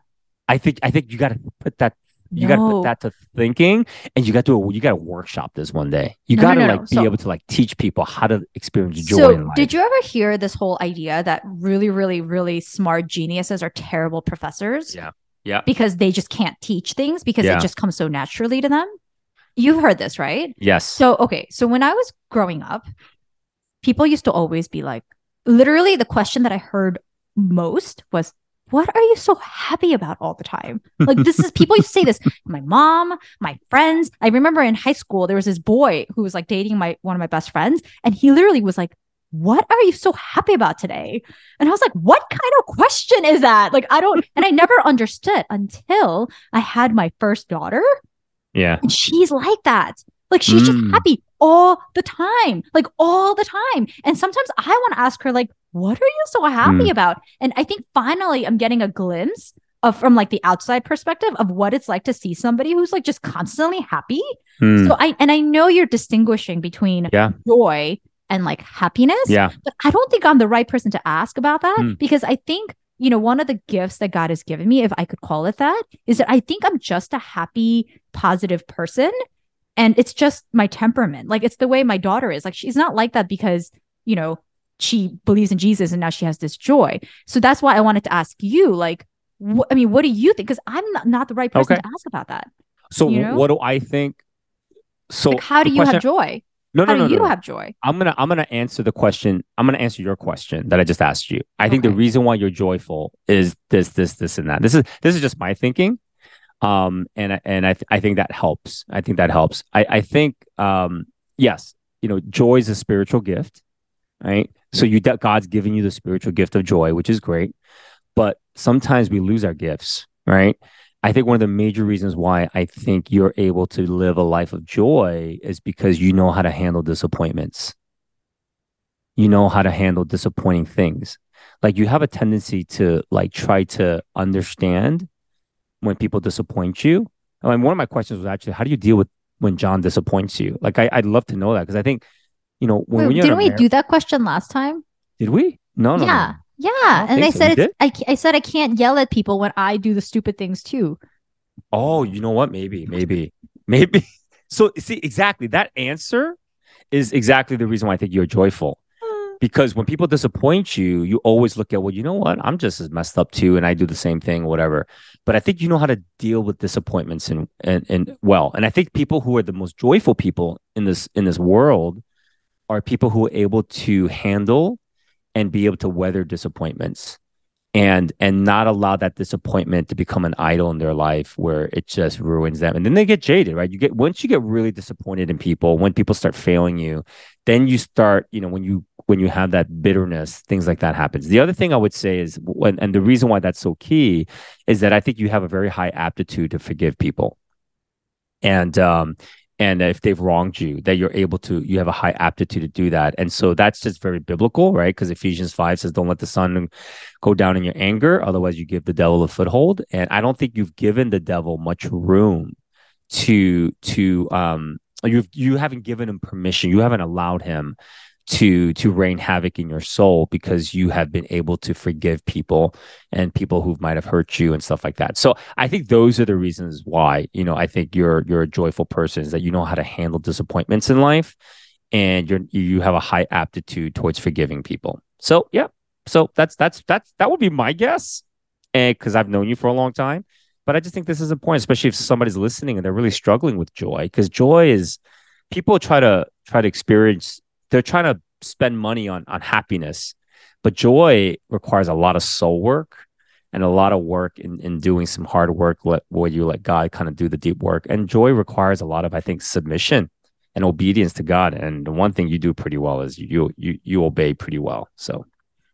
Speaker 2: I think I think you got to put that you got to put that to thinking, and you got to you got to workshop this one day. You
Speaker 1: No,
Speaker 2: got to
Speaker 1: no, no,
Speaker 2: like
Speaker 1: no.
Speaker 2: be able to like teach people how to experience joy
Speaker 1: so,
Speaker 2: in life.
Speaker 1: did you ever hear this whole idea that really, really, really smart geniuses are terrible professors?
Speaker 2: Yeah. Yeah.
Speaker 1: Because they just can't teach things because
Speaker 2: Yeah.
Speaker 1: it just comes so naturally to them. You've heard this, right?
Speaker 2: Yes.
Speaker 1: So, okay. So, when I was growing up, people used to always be like, literally, the question that I heard most was, what are you so happy about all the time? Like, this is people used to say this. My mom, my friends. I remember in high school, there was this boy who was like dating my one of my best friends, and he literally was like, What are you so happy about today? And I was like, What kind of question is that? Like, I don't, and I never understood until I had my first daughter.
Speaker 2: yeah.
Speaker 1: And she's like that. Like she's
Speaker 2: Mm.
Speaker 1: just happy all the time, like all the time. And sometimes I want to ask her, like, what are you so happy
Speaker 2: Mm.
Speaker 1: about? And I think finally I'm getting a glimpse of from like the outside perspective of what it's like to see somebody who's like just constantly happy.
Speaker 2: Hmm.
Speaker 1: So I and I know you're distinguishing between
Speaker 2: Yeah.
Speaker 1: joy and like happiness
Speaker 2: yeah.
Speaker 1: but I don't think I'm the right person to ask about that
Speaker 2: Mm.
Speaker 1: because I think, you know, one of the gifts that God has given me, if I could call it that, is that I think I'm just a happy, positive person. And it's just my temperament. Like it's the way my daughter is. Like she's not like that because, you know, she believes in Jesus and now she has this joy. So that's why I wanted to ask you, like, wh- I mean, what do you think? Because I'm not, not the right person
Speaker 2: Okay.
Speaker 1: to ask about that.
Speaker 2: So
Speaker 1: you know?
Speaker 2: what do I think? So
Speaker 1: Like, how do you have joy?
Speaker 2: No, no,
Speaker 1: How do
Speaker 2: no, no,
Speaker 1: you
Speaker 2: no.
Speaker 1: have joy?
Speaker 2: I'm gonna I'm gonna answer the question. I'm gonna answer your question that I just asked you. I think the reason why you're joyful is this, this, this, and that. This is this is just my thinking, um, and I- and I th- I think that helps. I think that helps. I I think um yes, you know, joy is a spiritual gift, right? So you that God's giving you the spiritual gift of joy, which is great, but sometimes we lose our gifts, right? I think one of the major reasons why I think you're able to live a life of joy is because you know how to handle disappointments. You know how to handle disappointing things. Like you have a tendency to like try to understand when people disappoint you. I mean, one of my questions was actually, how do you deal with when John disappoints you? Like, I, I'd love to know that because I think, you know, when,
Speaker 1: Wait,
Speaker 2: you're
Speaker 1: didn't we do that question last time?
Speaker 2: Did we? No, no,
Speaker 1: yeah,
Speaker 2: no.
Speaker 1: yeah.
Speaker 2: don't
Speaker 1: And I
Speaker 2: so.
Speaker 1: said I, I said I can't yell at people when I do the stupid things too.
Speaker 2: Oh, you know what? Maybe, maybe, maybe. So, see, exactly that answer is exactly the reason why I think you're joyful. Because when people disappoint you, you always look at, well, you know what? I'm just as messed up too, and I do the same thing, whatever. But I think you know how to deal with disappointments and and and well. And I think people who are the most joyful people in this in this world are people who are able to handle and be able to weather disappointments and and not allow that disappointment to become an idol in their life where it just ruins them. And then they get jaded right? You get once you get really disappointed in people when people start failing you then you start you know when you when you have that bitterness things like that happens. The other thing i would say is when and the reason why that's so key is that i think you have a very high aptitude to forgive people. And um and if they've wronged you that you're able to you have a high aptitude to do that. And so that's just very biblical right? Because ephesians 5 says don't let the sun go down in your anger otherwise you give the devil a foothold. And i don't think you've given the devil much room to to um you you haven't given him permission. You haven't allowed him to to reign havoc in your soul because you have been able to forgive people and people who might have hurt you and stuff like that. So I think those are the reasons why, you know, I think you're you're a joyful person is that you know how to handle disappointments in life and you're you have a high aptitude towards forgiving people. So yeah. So that's that's that's that would be my guess. Eh, and because I've known you for a long time. But I just think this is important, especially if somebody's listening and they're really struggling with joy. Because joy is people try to try to experience they're trying to spend money on on happiness but joy requires a lot of soul work and a lot of work in, in doing some hard work let, where you let god kind of do the deep work. And joy requires a lot of i think submission and obedience to god. And the one thing you do pretty well is you you you obey pretty well. So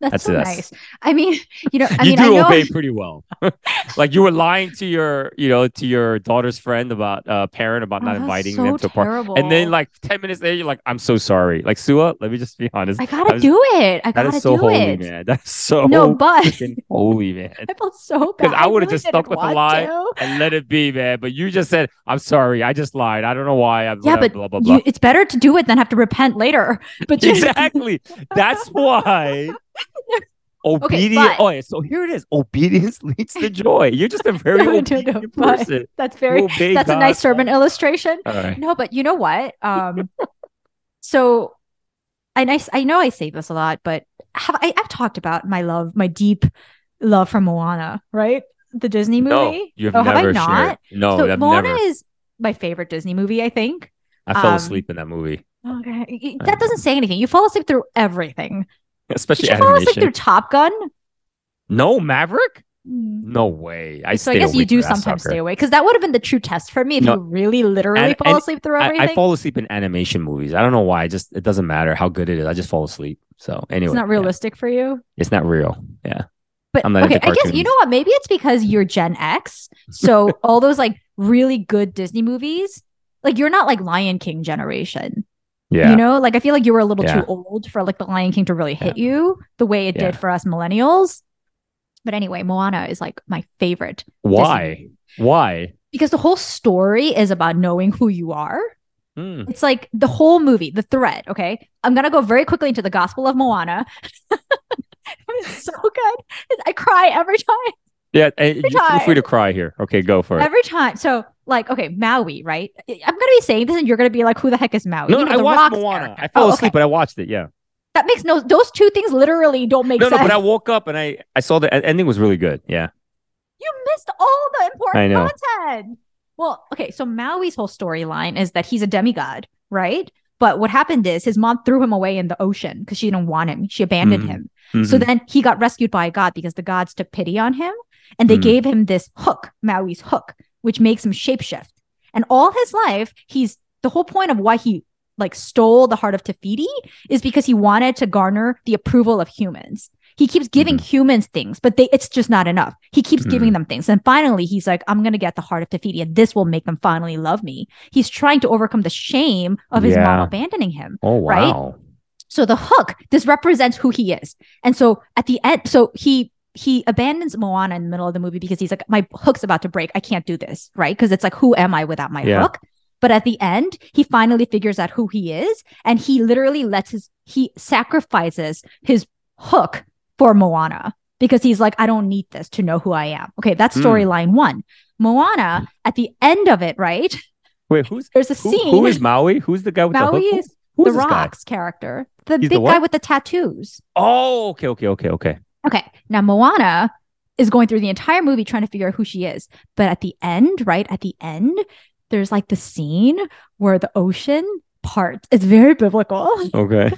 Speaker 1: That's,
Speaker 2: That's
Speaker 1: so
Speaker 2: us.
Speaker 1: nice. I mean, you know, I
Speaker 2: you
Speaker 1: mean,
Speaker 2: do
Speaker 1: I know.
Speaker 2: obey pretty well. like you were lying to your, you know, to your daughter's friend about uh parent about
Speaker 1: Oh,
Speaker 2: not inviting
Speaker 1: so
Speaker 2: them to a party. And then like 10 minutes later, you're like, I'm so sorry. Like Suah, let me just be honest.
Speaker 1: I gotta
Speaker 2: was-
Speaker 1: do it. I gotta
Speaker 2: is so
Speaker 1: do
Speaker 2: holy,
Speaker 1: it.
Speaker 2: man. That's so
Speaker 1: No, but
Speaker 2: holy, man.
Speaker 1: I felt so bad.
Speaker 2: 'Cause I would've
Speaker 1: really
Speaker 2: just stuck with the lie.
Speaker 1: to.
Speaker 2: And let it be, man. But you just said, I'm sorry. I just lied. I don't know why. I'm
Speaker 1: Yeah,
Speaker 2: whatever,
Speaker 1: but
Speaker 2: blah, blah, blah.
Speaker 1: You, it's better to do it than have to repent later. But just,
Speaker 2: exactly. That's why. Obedience.
Speaker 1: but-
Speaker 2: oh, so here it is. Obedience leads to joy. You're just a very
Speaker 1: No, no, no,
Speaker 2: obedient person.
Speaker 1: that's very. That's a nice sermon illustration.
Speaker 2: Right.
Speaker 1: No, but you know what? Um, so, and I, I know I say this a lot, but have I, I've talked about my love, my deep love for Moana, right? The Disney movie.
Speaker 2: No, you have
Speaker 1: oh, have I not?
Speaker 2: shared. No,
Speaker 1: so
Speaker 2: I've
Speaker 1: Moana
Speaker 2: never.
Speaker 1: is my favorite Disney movie. I think.
Speaker 2: I fell
Speaker 1: um,
Speaker 2: asleep in that movie,
Speaker 1: Okay, that doesn't say anything. You fall asleep through everything. Did
Speaker 2: especially
Speaker 1: you fall asleep
Speaker 2: animation.
Speaker 1: through Top Gun?
Speaker 2: No, Maverick?
Speaker 1: Mm.
Speaker 2: No way. I
Speaker 1: so I guess you do sometimes stay awake because that would have been the true test for me if
Speaker 2: No.
Speaker 1: you really literally
Speaker 2: And-
Speaker 1: fall
Speaker 2: and
Speaker 1: asleep through
Speaker 2: I,
Speaker 1: everything.
Speaker 2: I fall asleep in animation movies. I don't know why. I just it doesn't matter how good it is. I just fall asleep. So anyway,
Speaker 1: it's not
Speaker 2: yeah.
Speaker 1: realistic for you.
Speaker 2: It's not real. Yeah.
Speaker 1: But okay, I guess you know what? Maybe it's because you're Gen X. So all those like really good Disney movies, like you're not like Lion King generation.
Speaker 2: Yeah.
Speaker 1: You know, like I feel like you were a little
Speaker 2: Yeah.
Speaker 1: too old for like the Lion King to really hit you the way it
Speaker 2: Yeah.
Speaker 1: did for us millennials. But anyway, Moana is like my favorite
Speaker 2: why?
Speaker 1: movie.
Speaker 2: Why?
Speaker 1: because the whole story is about knowing who you are.
Speaker 2: Hmm.
Speaker 1: It's like the whole movie, the thread. Okay. I'm going to go very quickly into the Gospel of Moana. it's so good. I cry every time.
Speaker 2: Yeah, and you feel free to cry here. Okay, go for it.
Speaker 1: Every time. So, like, okay, Maui, right? I'm going to be saying this and you're going to be like, who the heck is Maui?
Speaker 2: no,
Speaker 1: You know,
Speaker 2: I watched Moana.
Speaker 1: character.
Speaker 2: I fell
Speaker 1: Oh, okay.
Speaker 2: asleep, but I watched it. Yeah.
Speaker 1: That makes no, those two things literally don't make
Speaker 2: sense. No,
Speaker 1: no,
Speaker 2: but I woke up and I I saw the ending was really good. Yeah.
Speaker 1: You missed all the important content. Well, okay, so Maui's whole storyline is that he's a demigod, right? But what happened is his mom threw him away in the ocean because she didn't want him. She abandoned
Speaker 2: Mhm.
Speaker 1: him. So
Speaker 2: Mhm.
Speaker 1: then he got rescued by a god because the gods took pity on him and they
Speaker 2: Mhm.
Speaker 1: gave him this hook, Maui's hook, which makes him shapeshift. And all his life, he's the whole point of why he like stole the heart of Te Fiti is because he wanted to garner the approval of humans. He keeps giving mm-hmm. humans things, but they it's just not enough. He keeps giving mm-hmm. them things. And finally he's like, I'm gonna get the heart of Te Fiti and this will make them finally love me. He's trying to overcome the shame of his mom abandoning him.
Speaker 2: oh
Speaker 1: right?
Speaker 2: wow.
Speaker 1: So the hook, this represents who he is. And so at the end, so he he abandons Moana in the middle of the movie because he's like, my hook's about to break. I can't do this, right? Because it's like, who am I without my
Speaker 2: Yeah.
Speaker 1: hook? But at the end, he finally figures out who he is, and he literally lets his he sacrifices his hook for Moana because he's like, I don't need this to know who I am. Okay, that's
Speaker 2: Hmm.
Speaker 1: storyline one. Moana, at the end of it, right?
Speaker 2: Wait, who's
Speaker 1: There's a
Speaker 2: who,
Speaker 1: scene.
Speaker 2: who is Maui? Who's the guy with
Speaker 1: Maui
Speaker 2: the hook?
Speaker 1: Is
Speaker 2: who
Speaker 1: the
Speaker 2: this guy?
Speaker 1: Rock's character, the
Speaker 2: He's the
Speaker 1: big guy with the tattoos.
Speaker 2: Oh, okay, okay, okay, okay.
Speaker 1: Okay. Now Moana is going through the entire movie trying to figure out who she is. But at the end, right? At the end, there's like the scene where the ocean parts. It's very biblical.
Speaker 2: Okay.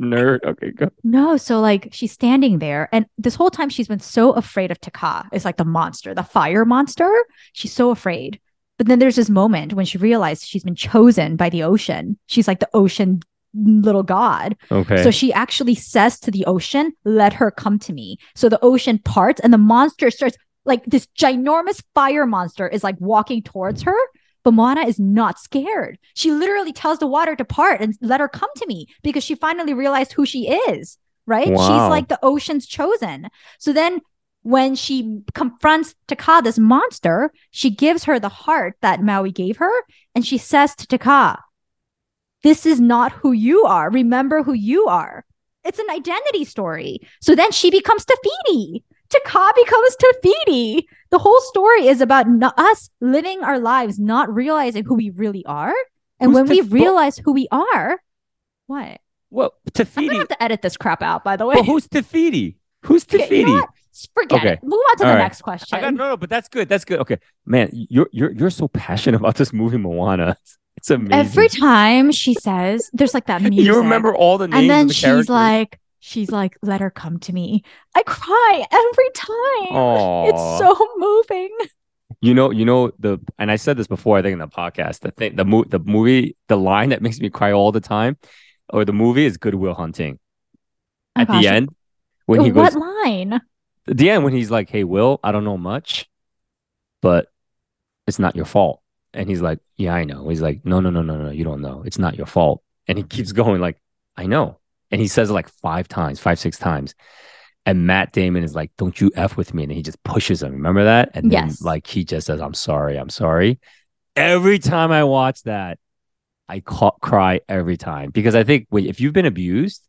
Speaker 2: Nerd. Okay, go.
Speaker 1: No, so like she's standing there, and this whole time she's been so afraid of Te Kā. It's like the monster, the fire monster. She's so afraid. But then there's this moment when she realized she's been chosen by the ocean. She's like the ocean little god.
Speaker 2: Okay.
Speaker 1: So she actually says to the ocean, let her come to me. So the ocean parts and the monster starts like this ginormous fire monster is like walking towards her. But Moana is not scared. She literally tells the water to part and let her come to me because she finally realized who she is. Right? She's like the ocean's chosen. So then when she confronts Te Kā, this monster, she gives her the heart that Maui gave her. And she says to Te Kā, this is not who you are. Remember who you are. It's an identity story. So then she becomes Te Fiti. Taka becomes Te Fiti. The whole story is about no- us living our lives, not realizing who we really are. And
Speaker 2: Who's
Speaker 1: when we realize who we are, what?
Speaker 2: well,
Speaker 1: I'm gonna
Speaker 2: Te Fiti.
Speaker 1: have to edit this crap out, by the way.
Speaker 2: Well, who's Te Fiti? Who's
Speaker 1: Okay,
Speaker 2: Te Fiti?
Speaker 1: you know? Forget
Speaker 2: Okay.
Speaker 1: it. Move on to
Speaker 2: All
Speaker 1: the
Speaker 2: right.
Speaker 1: next question.
Speaker 2: I got no, no, but that's good. That's good. Okay, man, you're you're you're so passionate about this movie, Moana. It's, amazing.
Speaker 1: Every time she says, there's like that music.
Speaker 2: you remember all the names
Speaker 1: and then
Speaker 2: the
Speaker 1: she's
Speaker 2: characters.
Speaker 1: like she's like let her come to me i cry every time
Speaker 2: Aw.
Speaker 1: it's so moving
Speaker 2: You know, you know the, and I said this before. I think in the podcast, the thing, the mo- the movie, the line that makes me cry all the time, or the movie is Good Will Hunting.
Speaker 1: Oh,
Speaker 2: at
Speaker 1: gosh.
Speaker 2: the end when he
Speaker 1: what
Speaker 2: goes
Speaker 1: line?
Speaker 2: at the end when he's like, "Hey, Will, I don't know much, but it's not your fault." And he's like, "Yeah, I know." He's like, "No, no, no, no, no, you don't know. It's not your fault." And he keeps going like, "I know." And he says it like five times, five, six times. And Matt Damon is like, "Don't you f with me?" And he just pushes him. Remember that? And then
Speaker 1: Yes.
Speaker 2: like he just says, "I'm sorry, I'm sorry." Every time I watch that, I ca- cry every time because I think wait, if you've been abused,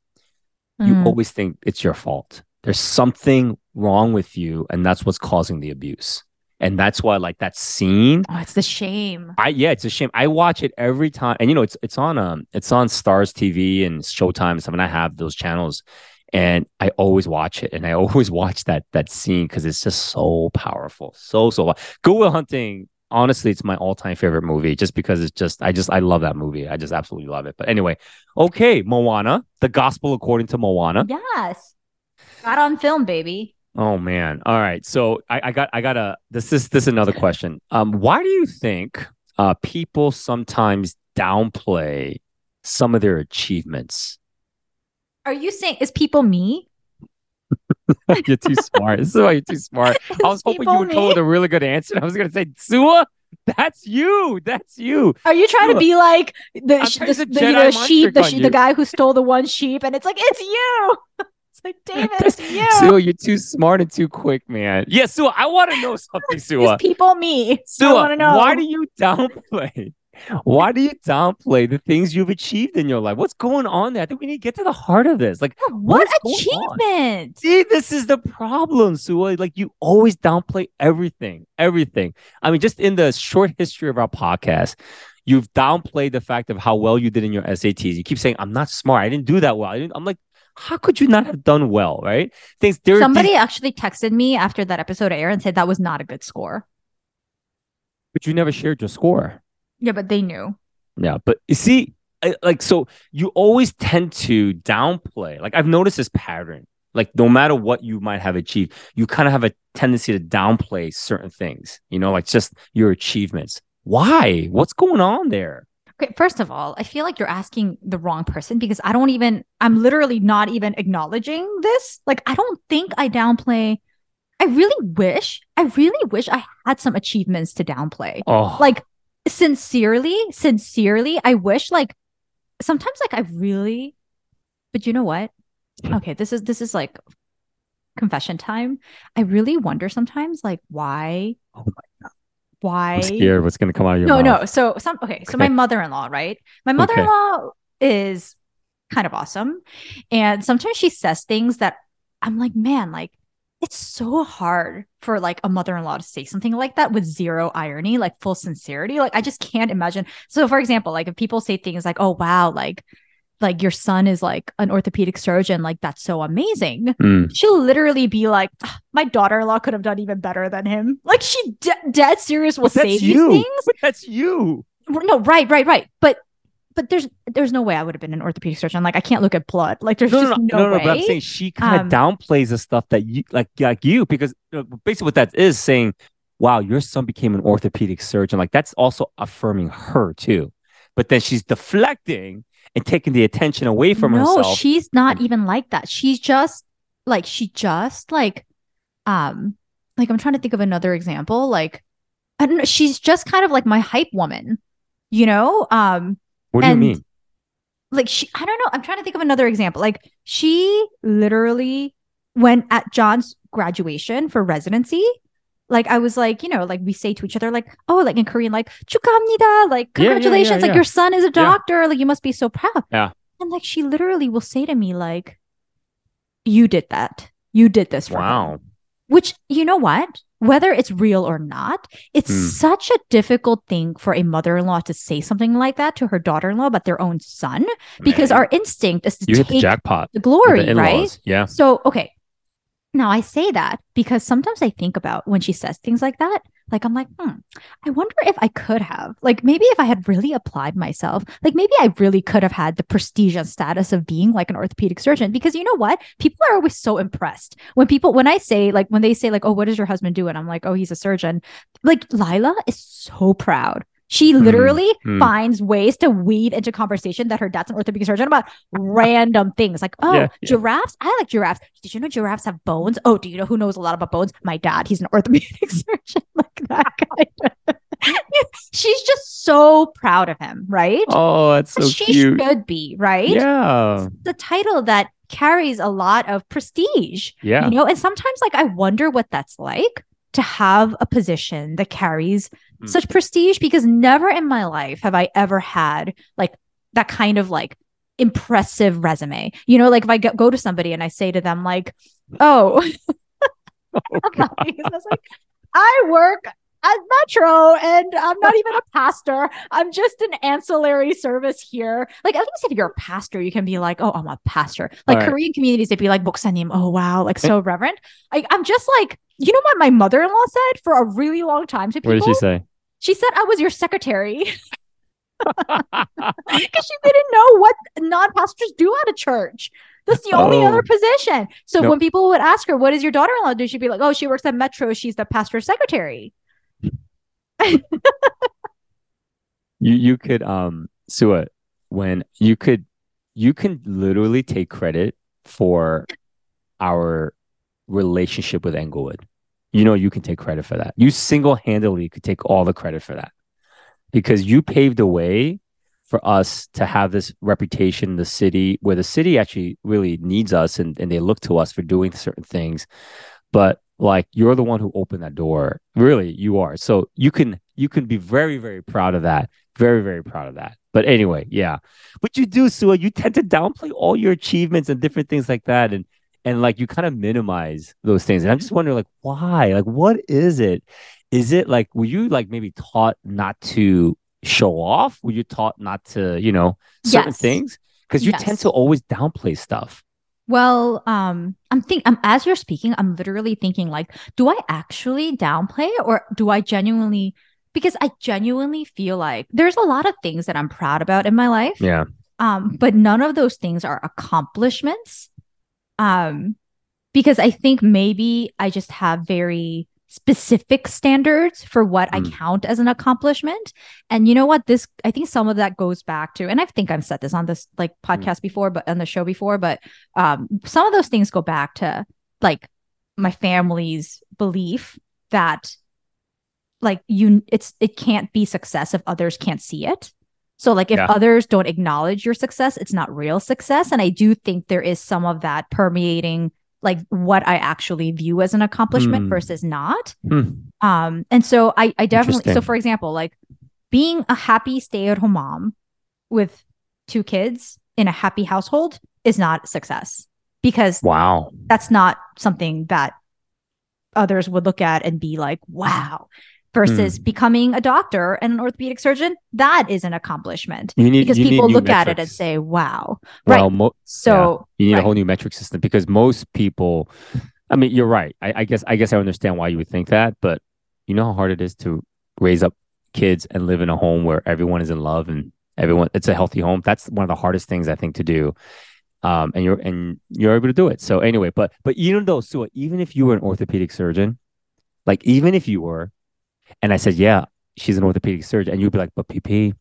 Speaker 2: you
Speaker 1: Mm.
Speaker 2: always think it's your fault. There's something wrong with you, and that's what's causing the abuse. And that's why, like that scene,
Speaker 1: Oh, it's the shame.
Speaker 2: I yeah, it's a shame. I watch it every time, and you know, it's it's on um, it's on Starz TV and Showtime and stuff, and I have those channels, and I always watch it, and I always watch that that scene because it's just so powerful, so so. Good Will Hunting, honestly, it's my all time favorite movie, just because it's just I just I love that movie. I just absolutely love it. But anyway, okay, Moana, the Gospel according to Moana.
Speaker 1: Yes. Got on film, baby.
Speaker 2: Oh man. All right. So I, I got I got a this is this is another question. Um, why do you think uh people sometimes downplay some of their achievements?
Speaker 1: Are you saying is people me?
Speaker 2: you're too smart. This is why you're too smart. I was hoping you would come with a really good answer. I was gonna say, Suah, that's you. That's you.
Speaker 1: Are you trying to be like the, the, the,
Speaker 2: Jedi
Speaker 1: you know,
Speaker 2: mind
Speaker 1: sheep, the, the guy who stole the one sheep, and it's like it's you. It's like David, it's you.
Speaker 2: Suah, you're too smart and too quick, man. Yeah, Suah, I want to know something, Suah.
Speaker 1: It's people me. I
Speaker 2: Suah,
Speaker 1: want to know.
Speaker 2: why do you downplay? Why do you downplay the things you've achieved in your life? What's going on there? I think we need to get to the heart of this. Like,
Speaker 1: what
Speaker 2: what's going on?
Speaker 1: achievement?
Speaker 2: see, this is the problem, Suah. Like, you always downplay everything, everything. I mean, just in the short history of our podcast, you've downplayed the fact of how well you did in your SATs. You keep saying, "I'm not smart. I didn't do that well." I didn't, I'm like, how could you not have done well? Right? Things there.
Speaker 1: Somebody
Speaker 2: these-
Speaker 1: actually texted me after that episode aired and said that was not a good score.
Speaker 2: but you never shared your score.
Speaker 1: Yeah, but they knew.
Speaker 2: Yeah, but you see, I- like, so you always tend to downplay. Like, I've noticed this pattern. Like, no matter what you might have achieved, you kind of have a tendency to downplay certain things, you know, like just your achievements. Why? What's going on there?
Speaker 1: Okay, first of all, I feel like you're asking the wrong person because I don't even, I'm literally not even acknowledging this. Like, I don't think I downplay. I really wish, I really wish I had some achievements to downplay.
Speaker 2: Oh,
Speaker 1: Like, sincerely, sincerely, I wish, like, sometimes, like, I really, but you know what? Hmm. Okay, this is, this is like confession time. I really wonder sometimes, like, why,
Speaker 2: Oh my
Speaker 1: why,
Speaker 2: I'm scared what's going to come out of your
Speaker 1: no,
Speaker 2: mouth.
Speaker 1: no. So some okay. So
Speaker 2: Okay.
Speaker 1: my mother-in-law, right? My mother-in-law is kind of awesome, and sometimes she says things that I'm like, man, like it's so hard for like a mother-in-law to say something like that with zero irony, like full sincerity. Like I just can't imagine. So for example, like if people say things like, "Oh wow, like like your son is like an orthopedic surgeon, like that's so amazing."
Speaker 2: Mm.
Speaker 1: she'll literally be like, "Ah, my daughter-in-law could have done even better than him. Like she de- dead serious will
Speaker 2: But
Speaker 1: say
Speaker 2: that's
Speaker 1: these
Speaker 2: you.
Speaker 1: things.
Speaker 2: But that's you.
Speaker 1: No, right, right, right. But but there's there's no way I would have been an orthopedic surgeon. Like I can't look at blood. Like there's
Speaker 2: No, no,
Speaker 1: just
Speaker 2: no,
Speaker 1: no,
Speaker 2: no, no,
Speaker 1: way.
Speaker 2: But I'm saying she kind of
Speaker 1: Um,
Speaker 2: downplays the stuff that you like, like you, because uh, basically what that is saying, wow, your son became an orthopedic surgeon. Like that's also affirming her too. But then she's deflecting and taking the attention away from
Speaker 1: no,
Speaker 2: herself.
Speaker 1: she's not even like that. She's just like she just like um like I'm trying to think of another example. Like I don't know. She's just kind of like my hype woman. You know, um,
Speaker 2: what do you mean?
Speaker 1: like she i don't know i'm trying to think of another example like she literally went at john's graduation for residency like I was like, you know, like we say to each other, like, oh, like in Korean, like chukamnida, like
Speaker 2: congratulations, yeah, yeah,
Speaker 1: yeah, like your son is a doctor, like you must be so proud.
Speaker 2: Yeah.
Speaker 1: And like she literally will say to me, like, you did that. You did this for
Speaker 2: wow. Me.
Speaker 1: Which you know what? Whether it's real or not, it's
Speaker 2: mm.
Speaker 1: such a difficult thing for a mother-in-law to say something like that to her daughter-in-law about their own son, because our instinct is to
Speaker 2: you
Speaker 1: take hit
Speaker 2: the jackpot,
Speaker 1: the glory,
Speaker 2: the
Speaker 1: right?
Speaker 2: Yeah.
Speaker 1: So okay, now i say that because sometimes i think about when she says things like that like i'm like hmm i wonder if i could have like maybe if i had really applied myself like maybe i really could have had the prestige and status of being like an orthopedic surgeon because you know what? People are always so impressed. When people when i say like when they say like oh what does your husband do? and i'm like oh he's a surgeon like lila is so proud She literally
Speaker 2: mm.
Speaker 1: finds ways to weave into conversation that her dad's an orthopedic surgeon about random things like, oh,
Speaker 2: Yeah, yeah.
Speaker 1: giraffes. I like giraffes. Did you know giraffes have bones? Oh, do you know who knows a lot about bones? My dad. He's an orthopedic surgeon. like that guy. She's just so proud of him, right?
Speaker 2: Oh, that's so
Speaker 1: she
Speaker 2: cute.
Speaker 1: should be, right?
Speaker 2: Yeah.
Speaker 1: The title that carries a lot of prestige
Speaker 2: Yeah.
Speaker 1: you know and sometimes like i wonder what that's like to have a position that carries
Speaker 2: Hmm.
Speaker 1: such prestige because never in my life have i ever had like that kind of like impressive resume you know like if i go, to somebody and i say to them like oh
Speaker 2: Oh,
Speaker 1: I'm
Speaker 2: God.
Speaker 1: laughing 'cause I was like, I work at Metro and I'm not even a pastor. I'm just an ancillary service here. Like, at least if you're a pastor, you can be like, oh, I'm a pastor. Like,
Speaker 2: right.
Speaker 1: Korean communities, they'd be like, Moksanim, oh, wow, like so eh. reverent. I, I'm just like, you know what my mother in law said for a really long time to people?
Speaker 2: What did she say?
Speaker 1: She said I was your secretary because she didn't know what non pastors do at a church. That's the only
Speaker 2: Oh.
Speaker 1: other position. So
Speaker 2: No.
Speaker 1: when people would ask her, "What does your daughter-in-law do?" She'd be like, "Oh, she works at Metro. She's the pastor's secretary."
Speaker 2: you you could um Suah when you could you can literally take credit for our relationship with Englewood. You know you can take credit for that. You single-handedly could take all the credit for that. Because you paved the way for us to have this reputation in the city where the city actually really needs us and, and they look to us for doing certain things. But like you're the one who opened that door. Really, you are. So you can you can be very, very proud of that. Very, very proud of that. But anyway, yeah. But you do, Suah, you tend to downplay all your achievements and different things like that. And and like you kind of minimize those things. And I'm just wondering, like, why? Like, what is it? Is it like were you like maybe taught not to show off? Were you taught not to, you know, certain
Speaker 1: Yes.
Speaker 2: things? Because you
Speaker 1: Yes.
Speaker 2: tend to always downplay stuff.
Speaker 1: Well, um, I'm think I'm as you're speaking, I'm literally thinking like, do I actually downplay or do I genuinely because I genuinely feel like there's a lot of things that I'm proud about in my life.
Speaker 2: Yeah.
Speaker 1: Um, but none of those things are accomplishments. Um, because I think maybe I just have very specific standards for what I
Speaker 2: Mm.
Speaker 1: count as an accomplishment. And you know what? This I think some of that goes back to, and I think I've said this on this like podcast before, but on the show before, but um some of those things go back to like my family's belief that like you it's it can't be success if others can't see it. So like if
Speaker 2: Yeah.
Speaker 1: others don't acknowledge your success, it's not real success. And I do think there is some of that permeating like what I actually view as an accomplishment
Speaker 2: Hmm.
Speaker 1: versus not.
Speaker 2: Hmm.
Speaker 1: Um, and so I, I definitely, so for example, like being a happy stay at home mom with two kids in a happy household is not success because
Speaker 2: Wow.
Speaker 1: that's not something that others would look at and be like, wow. Versus
Speaker 2: Hmm.
Speaker 1: becoming a doctor and an orthopedic surgeon, that is an accomplishment
Speaker 2: You need
Speaker 1: because people look at it and say, wow.
Speaker 2: well,
Speaker 1: right.
Speaker 2: mo-
Speaker 1: So,
Speaker 2: you need
Speaker 1: right.
Speaker 2: a whole new metric system because most people i mean you're right I, I guess i guess i understand why you would think that but you know how hard it is to raise up kids and live in a home where everyone is in love and everyone it's a healthy home that's one of the hardest things i think to do um and you're and you're able to do it so anyway but but even though so even if you were an orthopedic surgeon like even if you were and i said yeah she's an orthopedic surgeon and you'd be like but pp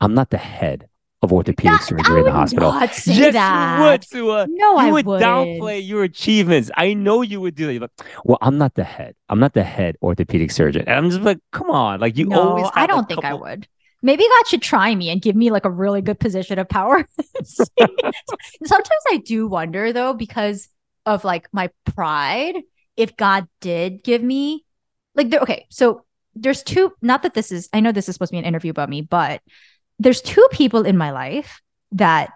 Speaker 2: i'm not the head of orthopedic
Speaker 1: That-
Speaker 2: surgery in the hospital
Speaker 1: not say
Speaker 2: yes,
Speaker 1: that.
Speaker 2: you would, Suah.
Speaker 1: No,
Speaker 2: you
Speaker 1: I
Speaker 2: would
Speaker 1: wouldn't.
Speaker 2: downplay your achievements. I know you would do that. You're like, well, I'm not the head. I'm not the head orthopedic surgeon. And I'm just like, come on. Like you
Speaker 1: no,
Speaker 2: always
Speaker 1: I don't think I would. Maybe God should try me and give me like a really good position of power. Sometimes I do wonder though, because of like my pride, if God did give me like there, okay, so there's two, not that this is, I know this is supposed to be an interview about me, but there's two people in my life that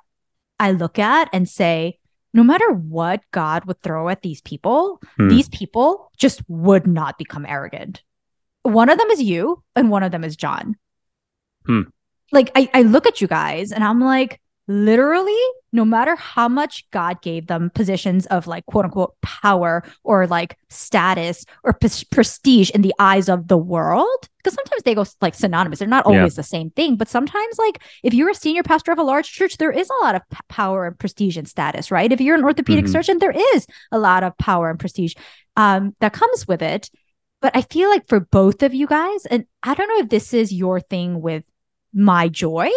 Speaker 1: I look at and say, no matter what God would throw at these people,
Speaker 2: Hmm.
Speaker 1: these people just would not become arrogant. One of them is you, and one of them is John.
Speaker 2: Hmm.
Speaker 1: Like, I, I look at you guys and I'm like, literally, no matter how much God gave them positions of like quote unquote power or like status or pres- prestige in the eyes of the world, because sometimes they go like synonymous. They're not
Speaker 2: Yeah.
Speaker 1: always the same thing, but sometimes, like, if you're a senior pastor of a large church, there is a lot of p- power and prestige and status, right? If you're an orthopedic
Speaker 2: Mhm.
Speaker 1: surgeon, there is a lot of power and prestige um, that comes with it. but I feel like for both of you guys, and I don't know if this is your thing with my joy,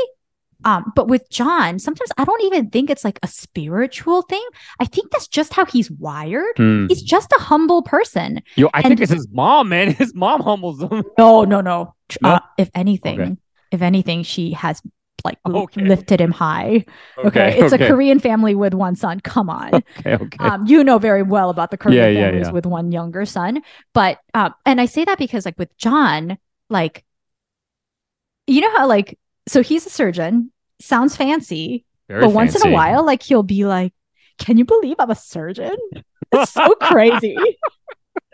Speaker 1: um, but with John, sometimes I don't even think it's like a spiritual thing. I think that's just how he's wired.
Speaker 2: Hmm.
Speaker 1: He's just a humble person.
Speaker 2: Yo, I
Speaker 1: And-
Speaker 2: think it's his mom, man. His mom humbles him.
Speaker 1: No, no, no. Uh, if anything,
Speaker 2: Okay.
Speaker 1: if anything, she has like
Speaker 2: Okay.
Speaker 1: lifted him high. Okay. It's a Korean family with one son. Come on.
Speaker 2: Okay, okay.
Speaker 1: um, you know very well about the Korean
Speaker 2: Yeah, yeah,
Speaker 1: families
Speaker 2: yeah.
Speaker 1: with one younger son. But um, and I say that because like with John, like you know how like so he's a surgeon, sounds fancy,
Speaker 2: Very
Speaker 1: but once in a while, like he'll be like, Can you believe I'm a surgeon? It's so crazy.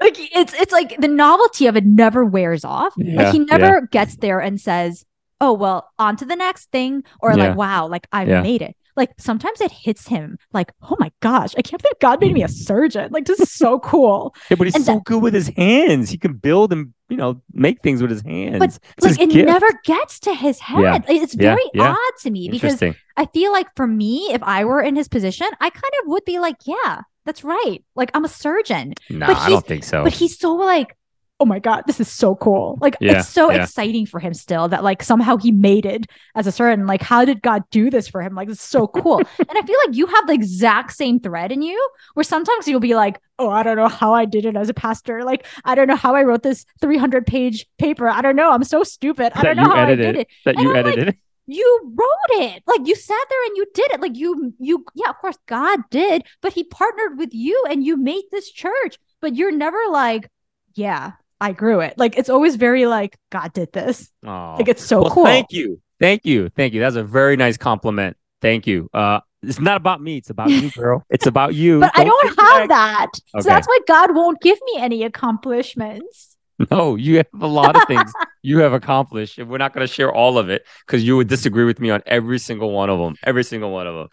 Speaker 1: like it's it's like the novelty of it never wears off.
Speaker 2: Yeah,
Speaker 1: like he
Speaker 2: yeah.
Speaker 1: never gets there and says, Oh, well, on to the next thing, or
Speaker 2: Yeah.
Speaker 1: like, wow, like I've
Speaker 2: Yeah.
Speaker 1: made it. Like sometimes it hits him like, oh my gosh, I can't believe God made me a mm. surgeon. Like this is so cool.
Speaker 2: Yeah, but he's
Speaker 1: and
Speaker 2: so
Speaker 1: that-
Speaker 2: good with his hands. He can build and you know make things with his hands.
Speaker 1: But
Speaker 2: It's
Speaker 1: like it
Speaker 2: gift.
Speaker 1: never gets to his head.
Speaker 2: Yeah.
Speaker 1: It's very
Speaker 2: yeah.
Speaker 1: odd to me because I feel like for me, if I were in his position, I kind of would be like, yeah, that's right. Like I'm a surgeon.
Speaker 2: No,
Speaker 1: but
Speaker 2: I don't think so.
Speaker 1: But he's so like, oh my God, this is so cool. Like
Speaker 2: Yeah,
Speaker 1: it's so
Speaker 2: yeah.
Speaker 1: exciting for him still that like somehow he made it as a surgeon. Like, how did God do this for him? Like it's so cool. and I feel like you have the exact same thread in you where sometimes you'll be like, oh, I don't know how I did it as a pastor. Like, I don't know how I wrote this 300 page paper. I don't know. I'm so stupid. I
Speaker 2: That
Speaker 1: don't know how I
Speaker 2: edited.
Speaker 1: did it.
Speaker 2: that
Speaker 1: and
Speaker 2: you
Speaker 1: I'm like,
Speaker 2: edited.
Speaker 1: you wrote it like you sat there and you did it like you you yeah of course god did but he partnered with you and you made this church but you're never like yeah i grew it like it's always very like god did this
Speaker 2: Oh.
Speaker 1: like it's so
Speaker 2: well,
Speaker 1: cool
Speaker 2: thank you, thank you, thank you. That's a very nice compliment. Thank you. Uh, it's not about me. It's about you, girl. It's about you.
Speaker 1: but i don't have
Speaker 2: back.
Speaker 1: that
Speaker 2: Okay.
Speaker 1: so that's why god won't give me any accomplishments
Speaker 2: No, you have a lot of things you have accomplished, and we're not going to share all of it because you would disagree with me on every single one of them. Every single one of them.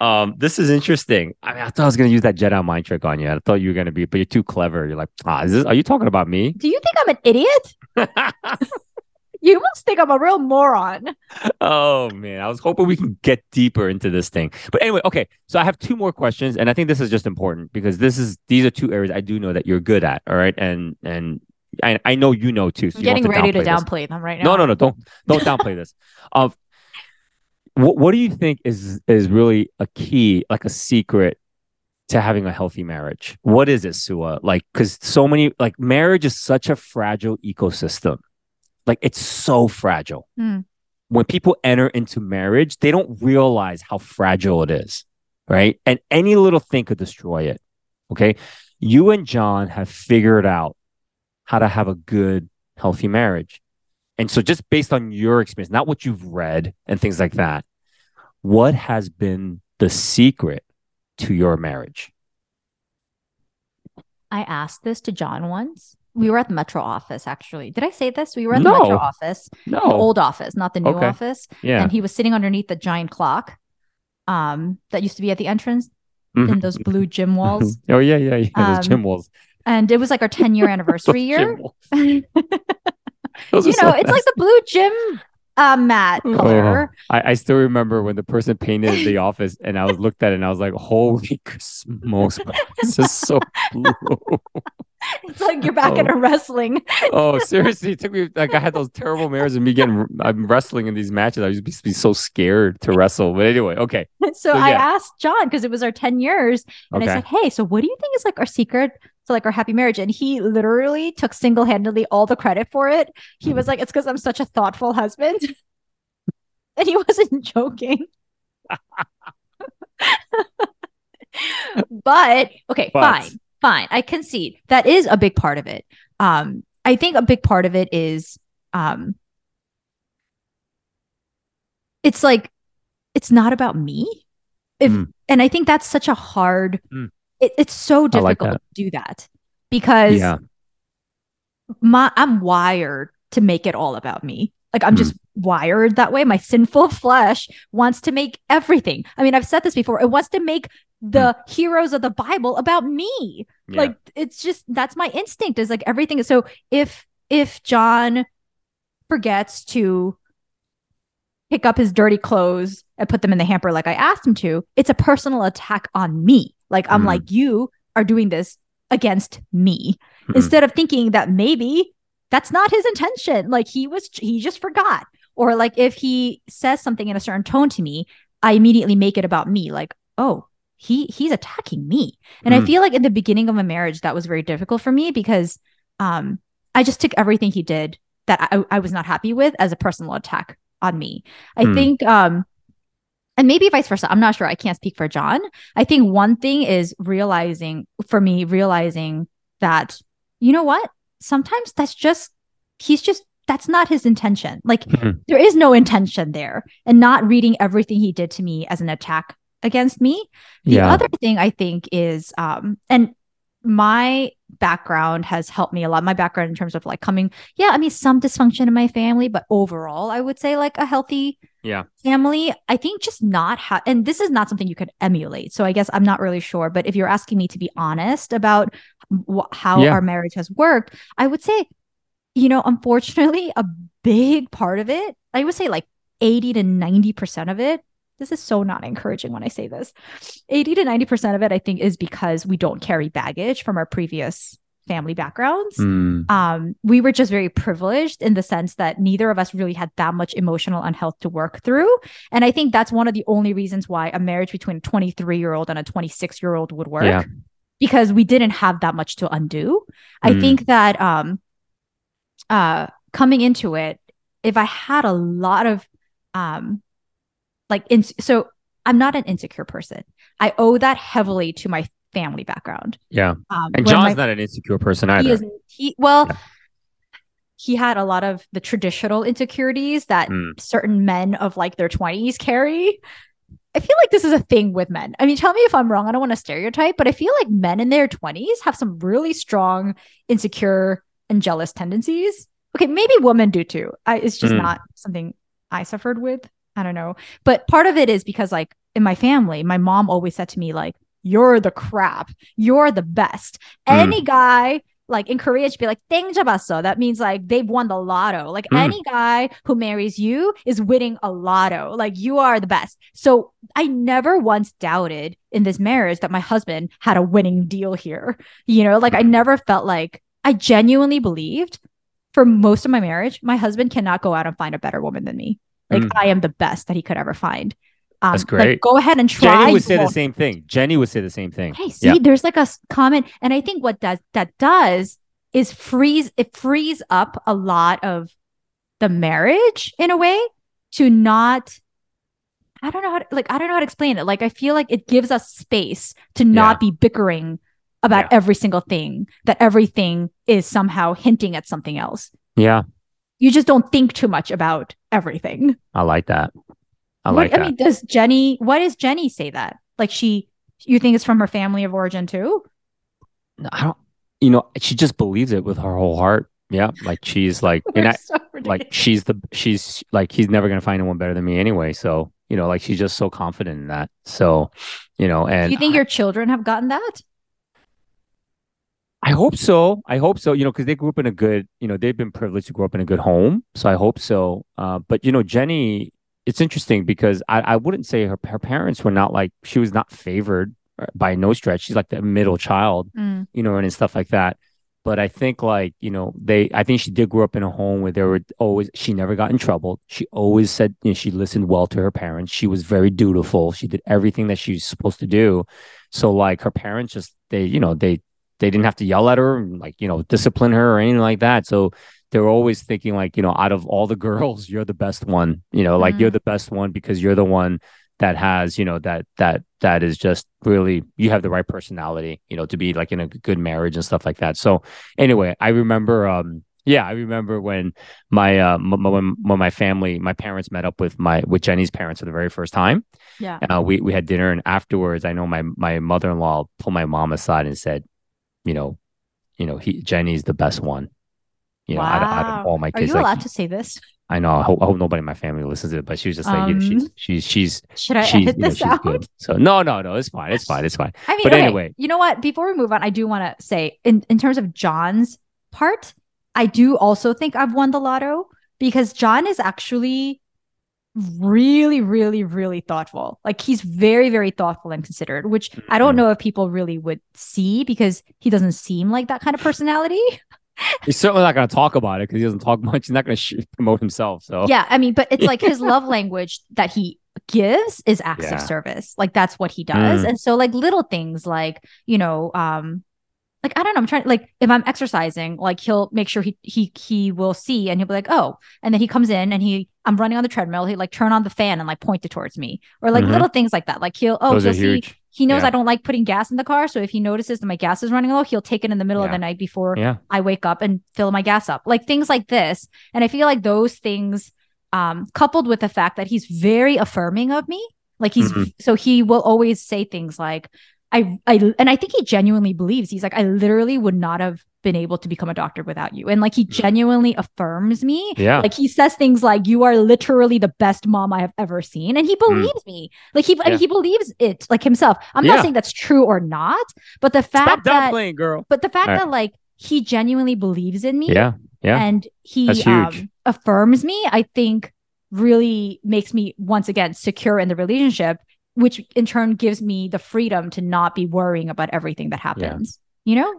Speaker 2: Um, this is interesting. I mean, I thought I was going to use that Jedi mind trick on you. I thought you were going to be, but you're too clever. You're like, ah, is this? Are you talking about me?
Speaker 1: do you think i'm an idiot you must think i'm a real moron
Speaker 2: oh man, I was hoping we can get deeper into this thing. But anyway, okay. So I have two more questions, and I think this is just important because this is these are two areas I do know that you're good at. All right, and and I, I know you know too. So
Speaker 1: i'm getting ready to
Speaker 2: downplay this.
Speaker 1: them right now
Speaker 2: No, no, no, don't don't downplay this. Um, what what do you think is is really a key, like a secret to having a healthy marriage? What is it, Suah? Like, because so many like marriage is such a fragile ecosystem. Like it's so fragile.
Speaker 1: Hmm.
Speaker 2: When people enter into marriage, they don't realize how fragile it is, right? And any little thing could destroy it. Okay, you and John have figured out how to have a good, healthy marriage. And so, just based on your experience, not what you've read and things like that, what has been the secret to your marriage?
Speaker 1: I asked this to John once. We were at the Metro office, actually. Did I say this? We were at
Speaker 2: No.
Speaker 1: the Metro office,
Speaker 2: No.
Speaker 1: the old office, not the new
Speaker 2: Okay.
Speaker 1: office.
Speaker 2: yeah.
Speaker 1: And he was sitting underneath the giant clock um, that used to be at the entrance
Speaker 2: Mhm.
Speaker 1: in those blue gym walls.
Speaker 2: oh, yeah, yeah, yeah.
Speaker 1: Um,
Speaker 2: gym walls.
Speaker 1: And it was like our 10 year anniversary
Speaker 2: Those
Speaker 1: year.
Speaker 2: walls.
Speaker 1: you know,
Speaker 2: so
Speaker 1: it's like the blue gym uh, mat
Speaker 2: Oh.
Speaker 1: color.
Speaker 2: I, I still remember when the person painted the office and I was looked at it and I was like, holy smokes, this is so blue.
Speaker 1: It's like you're back in
Speaker 2: Oh.
Speaker 1: a wrestling.
Speaker 2: oh, seriously, it took me like I had those terrible mirrors of me getting I'm wrestling in these matches. I used to be, so scared to wrestle. But anyway, okay.
Speaker 1: so
Speaker 2: So,
Speaker 1: I
Speaker 2: yeah.
Speaker 1: asked John because it was our 10 years. And I said, Hey, so what do you think is like our secret to like our happy marriage? And he literally took single handedly all the credit for it. He was like, It's because I'm such a thoughtful husband. and he wasn't joking. but okay,
Speaker 2: But-
Speaker 1: fine, fine. I concede that is a big part of it. Um, I think a big part of it is um it's like it's not about me. If
Speaker 2: Mm.
Speaker 1: and I think that's such a hard
Speaker 2: Mm.
Speaker 1: It, it's so
Speaker 2: I like
Speaker 1: difficult to do that because
Speaker 2: Yeah.
Speaker 1: my I'm wired to make it all about me. Like I'm
Speaker 2: Mm.
Speaker 1: just wired that way. My sinful flesh wants to make everything. I mean, I've said this before. It wants to make the heroes of the Bible about me.
Speaker 2: Mm. Yeah.
Speaker 1: Like it's just that's my instinct is like everything. So if if John forgets to pick up his dirty clothes and put them in the hamper like I asked him to, it's a personal attack on me. Like I'm
Speaker 2: Mm.
Speaker 1: like you are doing this against me.
Speaker 2: Mhm.
Speaker 1: instead of thinking that maybe that's not his intention. Like he was, he just forgot. Or like if he says something in a certain tone to me, I immediately make it about me. Like, oh, he he's attacking me. And I
Speaker 2: Mm.
Speaker 1: feel like in the beginning of a marriage, that was very difficult for me because um I just took everything he did that I, I was not happy with as a personal attack on me. I
Speaker 2: Hmm.
Speaker 1: think um and maybe vice versa. I'm not sure. I can't speak for John. I think one thing is realizing for me, realizing that, you know what? Sometimes that's just, he's just, that's not his intention. Like
Speaker 2: Mhm.
Speaker 1: there is no intention there and not reading everything he did to me as an attack against me. The
Speaker 2: Yeah.
Speaker 1: other thing I think is, um, and my background has helped me a lot. My background in terms of like coming, yeah, I mean, some dysfunction in my family, but overall, I would say like a healthy
Speaker 2: Yeah.
Speaker 1: family. I think just not ha- and this is not something you could emulate. So I guess I'm not really sure. But if you're asking me to be honest about wh- how
Speaker 2: Yeah.
Speaker 1: our marriage has worked, I would say, you know, unfortunately, a big part of it, I would say like 80 to 90% of it. This is so not encouraging when I say this. 80 to 90% of it, I think, is because we don't carry baggage from our previous family backgrounds
Speaker 2: Mm.
Speaker 1: um, we were just very privileged in the sense that neither of us really had that much emotional unhealth to work through. And I think that's one of the only reasons why a marriage between a 23 year old and a 26 year old would work
Speaker 2: Yeah.
Speaker 1: because we didn't have that much to undo. I
Speaker 2: Mm.
Speaker 1: think that um, uh, coming into it, if I had a lot of um, like, in- so I'm not an insecure person. I owe that heavily to my family background.
Speaker 2: Yeah.
Speaker 1: Um,
Speaker 2: And John's
Speaker 1: my-
Speaker 2: not an insecure person either.
Speaker 1: he is he well
Speaker 2: Yeah.
Speaker 1: he had a lot of the traditional insecurities that
Speaker 2: Mm.
Speaker 1: certain men of like their 20s carry i feel like this is a thing with men i mean tell me if i'm wrong i don't want to stereotype but i feel like men in their 20s have some really strong insecure and jealous tendencies okay maybe women do too I, it's just
Speaker 2: Mm.
Speaker 1: not something i suffered with i don't know but part of it is because like in my family my mom always said to me like you're the crap. You're the best.
Speaker 2: Mm.
Speaker 1: Any guy like in Korea, should be like "dengjabaso." That means like they've won the lotto. Like
Speaker 2: mm.
Speaker 1: any guy who marries you is winning a lotto. Like you are the best. So I never once doubted in this marriage that my husband had a winning deal here. You know, like I
Speaker 2: hmm.
Speaker 1: never felt like I genuinely believed for most of my marriage, my husband cannot go out and find a better woman than me. Like
Speaker 2: mm.
Speaker 1: I am the best that he could ever find. Um,
Speaker 2: That's
Speaker 1: like,
Speaker 2: great.
Speaker 1: go ahead and try.
Speaker 2: Jenny would say the same thing. Jenny would say the same thing.
Speaker 1: Okay, see,
Speaker 2: Yeah.
Speaker 1: there's like a comment, and I think what does that does is freeze it frees up a lot of the marriage in a way to not. I don't know how to, like I don't know how to explain it. Like I feel like it gives us space to not be bickering about
Speaker 2: Yeah.
Speaker 1: every single thing. That everything is somehow hinting at something else.
Speaker 2: Yeah.
Speaker 1: You just don't think too much about everything.
Speaker 2: I like that. I
Speaker 1: What-
Speaker 2: like that.
Speaker 1: I mean, does Jenny? Why does Jenny say that? Like she, you think it's from her family of origin too?
Speaker 2: No, I don't, you know, she just believes it with her whole heart. Yeah. Like she's like, and I,
Speaker 1: so
Speaker 2: like she's the, she's like, he's never going to find anyone better than me anyway. So, you know, like she's just so confident in that. So, you know, and
Speaker 1: Do you think your children have gotten that?
Speaker 2: I hope so. I hope so. You know, because they grew up in a good, you know, they've been privileged to grow up in a good home. So I hope so. Uh, but you know, Jenny, it's interesting because I, I wouldn't say her her parents were not like she was not favored uh, by no stretch. She's like the middle child, you know, and stuff like that. But I think like you know they, I think she did grow up in a home where there were always she never got in trouble. She always said you know, she listened well to her parents. She was very dutiful. She did everything that she was supposed to do. So like her parents just they you know they they didn't have to yell at her and like you know discipline her or anything like that so they're always thinking like you know out of all the girls you're the best one you know like you're the best one because you're the one that has you know that that that is just really you have the right personality you know to be like in a good marriage and stuff like that so anyway i remember um yeah i remember when my uh m- m- when, when my family my parents met up with my with jenny's parents for the very first time
Speaker 1: Yeah.
Speaker 2: uh, we we had dinner, and afterwards, I know my my mother in law pulled my mom aside and said, you know, you know, he Jenny's the best one. You know, out, of, out
Speaker 1: Wow.
Speaker 2: of all my
Speaker 1: Are
Speaker 2: kids,
Speaker 1: you
Speaker 2: like
Speaker 1: allowed to say this?
Speaker 2: I know. I hope, I hope nobody in my family listens to it, but she was just like, you know, she's
Speaker 1: Um,
Speaker 2: she's she's
Speaker 1: Should I
Speaker 2: she's,
Speaker 1: edit
Speaker 2: you know,
Speaker 1: this out?
Speaker 2: good. So no, no, no, it's fine, it's fine, it's fine.
Speaker 1: I mean,
Speaker 2: But
Speaker 1: okay,
Speaker 2: anyway.
Speaker 1: you know what? Before we move on, I do want to say, in in terms of John's part, I do also think I've won the lotto because John is actually really, really, really thoughtful. Like he's very, very thoughtful and considerate, which I don't
Speaker 2: Mhm.
Speaker 1: know if people really would see because he doesn't seem like that kind of personality.
Speaker 2: He's certainly not going to talk about it because he doesn't talk much. He's not going to sh- promote himself. So
Speaker 1: Yeah, I mean, but it's like his love language that he gives is acts
Speaker 2: Yeah.
Speaker 1: of service. Like that's what he does.
Speaker 2: Mm.
Speaker 1: And so like little things like, you know, um like I don't know, I'm trying like if I'm exercising, like he'll make sure he he he will see and he'll be like, "Oh." And then he comes in and he I'm running on the treadmill, he like turn on the fan and like point it towards me. Or like
Speaker 2: Mhm.
Speaker 1: little things like that. Like he'll oh,
Speaker 2: those
Speaker 1: he'll see
Speaker 2: huge.
Speaker 1: He knows
Speaker 2: Yeah.
Speaker 1: I don't like putting gas in the car, so if he notices that my gas is running low, he'll take it in the middle of the night before
Speaker 2: Yeah.
Speaker 1: I wake up and fill my gas up. Like things like this. And I feel like those things um coupled with the fact that he's very affirming of me. Like he's
Speaker 2: Mhm.
Speaker 1: so he will always say things like I I and I think he genuinely believes he's like I literally would not have been able to become a doctor without you. And like he genuinely affirms me.
Speaker 2: Yeah.
Speaker 1: Like he says things like you are literally the best mom I have ever seen and he believes me. Like he I
Speaker 2: Mm.
Speaker 1: Mean, he believes it like himself. I'm
Speaker 2: Yeah.
Speaker 1: not saying that's true or not, but the
Speaker 2: Stop
Speaker 1: fact that
Speaker 2: downplaying, girl.
Speaker 1: but the fact
Speaker 2: right.
Speaker 1: that like he genuinely believes in me
Speaker 2: Yeah. Yeah.
Speaker 1: and he um, affirms me, I think really makes me once again secure in the relationship, which in turn gives me the freedom to not be worrying about everything that happens. You know?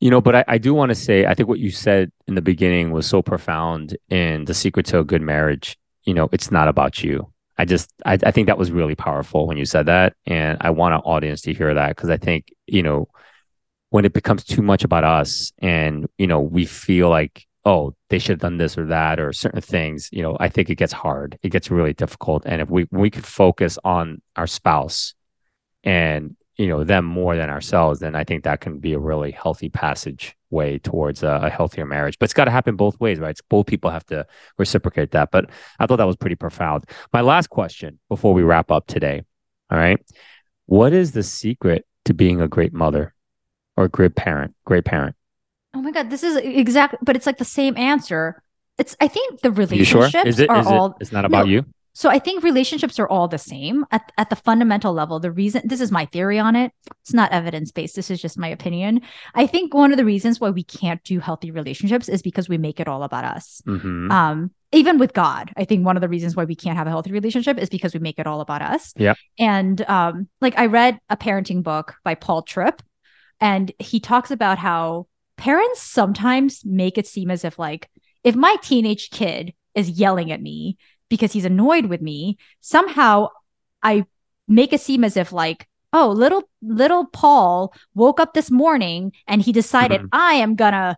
Speaker 2: You know, but I, I do want to say, I think what you said in the beginning was so profound in the secret to a good marriage. You know, it's not about you. I just, I, I think that was really powerful when you said that. And I want our audience to hear that because I think, you know, when it becomes too much about us and, you know, we feel like, oh, they should have done this or that or certain things, you know, I think it gets hard. It gets really difficult. And if we, we could focus on our spouse and you know them more than ourselves then i think that can be a really healthy passage way towards a, a healthier marriage. But it's got to happen both ways right? It's, both people have to reciprocate that. But i thought that was pretty profound. My last question before we wrap up today all right? What is the secret to being a great mother or great parent great parent?
Speaker 1: Oh my god, this is exactly but it's like the same answer. It's I think the
Speaker 2: you sure?
Speaker 1: relationships
Speaker 2: is it
Speaker 1: are
Speaker 2: is
Speaker 1: all
Speaker 2: it it's not about
Speaker 1: No.
Speaker 2: you
Speaker 1: So I think relationships are all the same at, at the fundamental level. The reason this is my theory on it, it's not evidence based. This is just my opinion. I think one of the reasons why we can't do healthy relationships is because we make it all about us.
Speaker 2: Mhm.
Speaker 1: Um, even with God, I think one of the reasons why we can't have a healthy relationship is because we make it all about us.
Speaker 2: Yeah.
Speaker 1: And um, like I read a parenting book by Paul Tripp, and he talks about how parents sometimes make it seem as if like if my teenage kid is yelling at me because he's annoyed with me, somehow I make it seem as if like, oh, little little Paul woke up this morning and he decided
Speaker 2: Mhm.
Speaker 1: I am gonna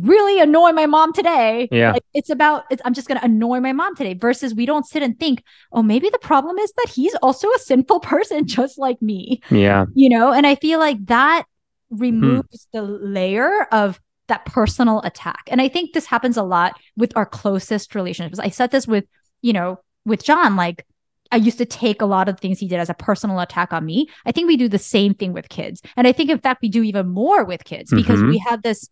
Speaker 1: really annoy my mom today.
Speaker 2: Yeah.
Speaker 1: Like it's about it's, I'm just gonna annoy my mom today. Versus we don't sit and think, oh, maybe the problem is that he's also a sinful person just like me
Speaker 2: yeah
Speaker 1: you know and i feel like that
Speaker 2: Hmm.
Speaker 1: removes the layer of that personal attack and i think this happens a lot with our closest relationships i said this with you know with john like i used to take a lot of things he did as a personal attack on me i think we do the same thing with kids and i think in fact we do even more with kids because
Speaker 2: Mhm.
Speaker 1: we have this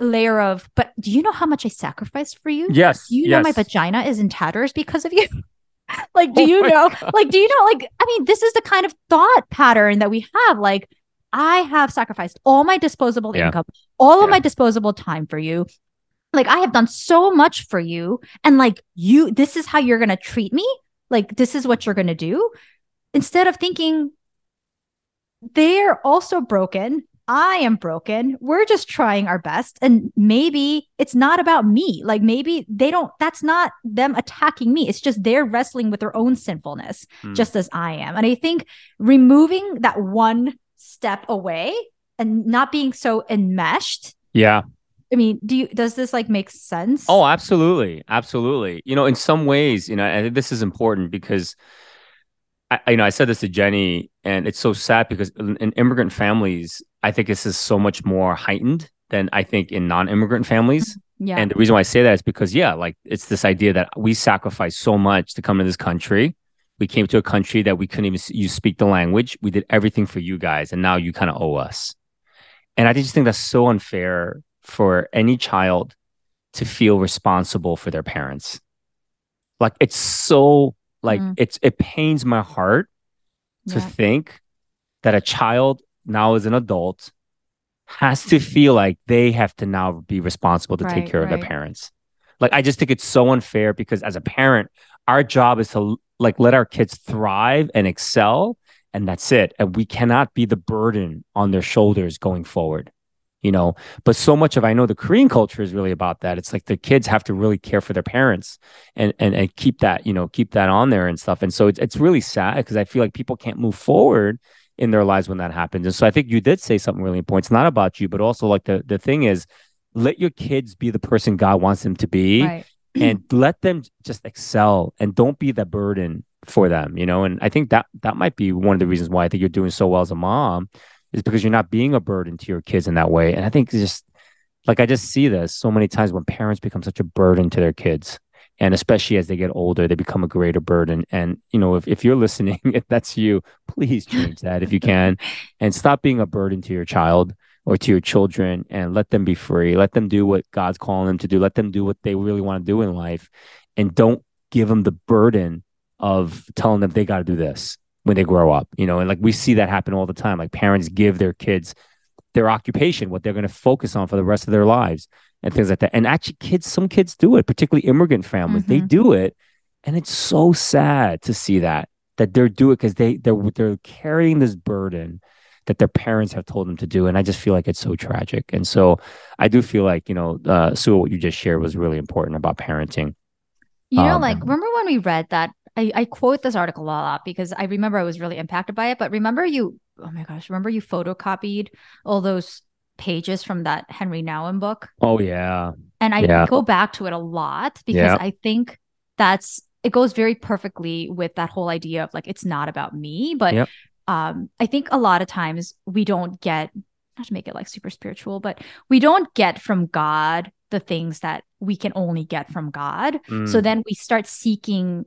Speaker 1: layer of but do you know how much i sacrificed for you
Speaker 2: yes
Speaker 1: do you
Speaker 2: yes.
Speaker 1: know my vagina is in tatters because of you? like, do
Speaker 2: Oh
Speaker 1: you know?
Speaker 2: God.
Speaker 1: Like, do you know? Like, I mean, this is the kind of thought pattern that we have. Like, I have sacrificed all my disposable
Speaker 2: Yeah.
Speaker 1: income, all of my disposable time for you. Like, I have done so much for you. And like, you, this is how you're going to treat me. Like, this is what you're going to do. Instead of thinking, they're also broken. I am broken. We're just trying our best. And maybe it's not about me. Like maybe they don't, that's not them attacking me. It's just they're wrestling with their own sinfulness,
Speaker 2: Hmm.
Speaker 1: just as I am. And I think removing that one step away and not being so enmeshed.
Speaker 2: yeah
Speaker 1: I mean, do you, does this like make sense?
Speaker 2: Oh, absolutely, absolutely. You know, in some ways, you know, I think this is important because, I, you know, I said this to Jenny, and it's so sad because in, immigrant families, I think this is so much more heightened than I think in non-immigrant families. Mm-hmm.
Speaker 1: yeah.
Speaker 2: And the reason why I say that is because, yeah, like it's this idea that we sacrificed so much to come to this country. We came to a country that we couldn't even you speak the language. We did everything for you guys, and now you kind of owe us. And I just think that's so unfair for any child to feel responsible for their parents. Like it's so like
Speaker 1: Mm.
Speaker 2: it's it pains my heart to
Speaker 1: Yeah.
Speaker 2: think that a child now as an adult has to feel like they have to now be responsible to take
Speaker 1: Right,
Speaker 2: care of their parents. Like I just think it's so unfair because as a parent, our job is to like let our kids thrive and excel and that's it. And we cannot be the burden on their shoulders going forward you know but so much of i know the korean culture is really about that. It's like the kids have to really care for their parents and and, and keep that you know keep that on there and stuff. And so it's, it's really sad because i feel like people can't move forward in their lives when that happens. And so i think you did say something really important. It's not about you but also like the the thing is let your kids be the person god wants them to be
Speaker 1: Right.
Speaker 2: and let them just excel and don't be the burden for them you know? And i think that that might be one of the reasons why i think you're doing so well as a mom is because you're not being a burden to your kids in that way and i think just like i just see this so many times when parents become such a burden to their kids and especially as they get older they become a greater burden and you know if, if you're listening if that's you please change that if you can and stop being a burden to your child or to your children and let them be free. Let them do what God's calling them to do. Let them do what they really want to do in life. And don't give them the burden of telling them they got to do this when they grow up. You know, and like we see that happen all the time. Like parents give their kids their occupation, what they're going to focus on for the rest of their lives and things like that. And actually, kids, some kids do it, particularly immigrant families. They
Speaker 1: Mhm.
Speaker 2: do it. And it's so sad to see that, that they're doing it because they, they're, they're carrying this burden that their parents have told them to do. And I just feel like it's so tragic. And so I do feel like, you know, uh, Sue, what you just shared was really important about parenting.
Speaker 1: You know,
Speaker 2: Um,
Speaker 1: like remember when we read that? I, I quote this article a lot because I remember I was really impacted by it. But remember you, oh my gosh, remember you photocopied all those pages from that Henri Nouwen book?
Speaker 2: Oh, yeah.
Speaker 1: And I
Speaker 2: Yeah.
Speaker 1: go back to it a lot because
Speaker 2: Yeah.
Speaker 1: I think that's it goes very perfectly with that whole idea of like it's not about me. But
Speaker 2: Yep.
Speaker 1: um, I think a lot of times we don't get not to make it like super spiritual, but we don't get from God the things that we can only get from God. So
Speaker 2: Mm,
Speaker 1: then we start seeking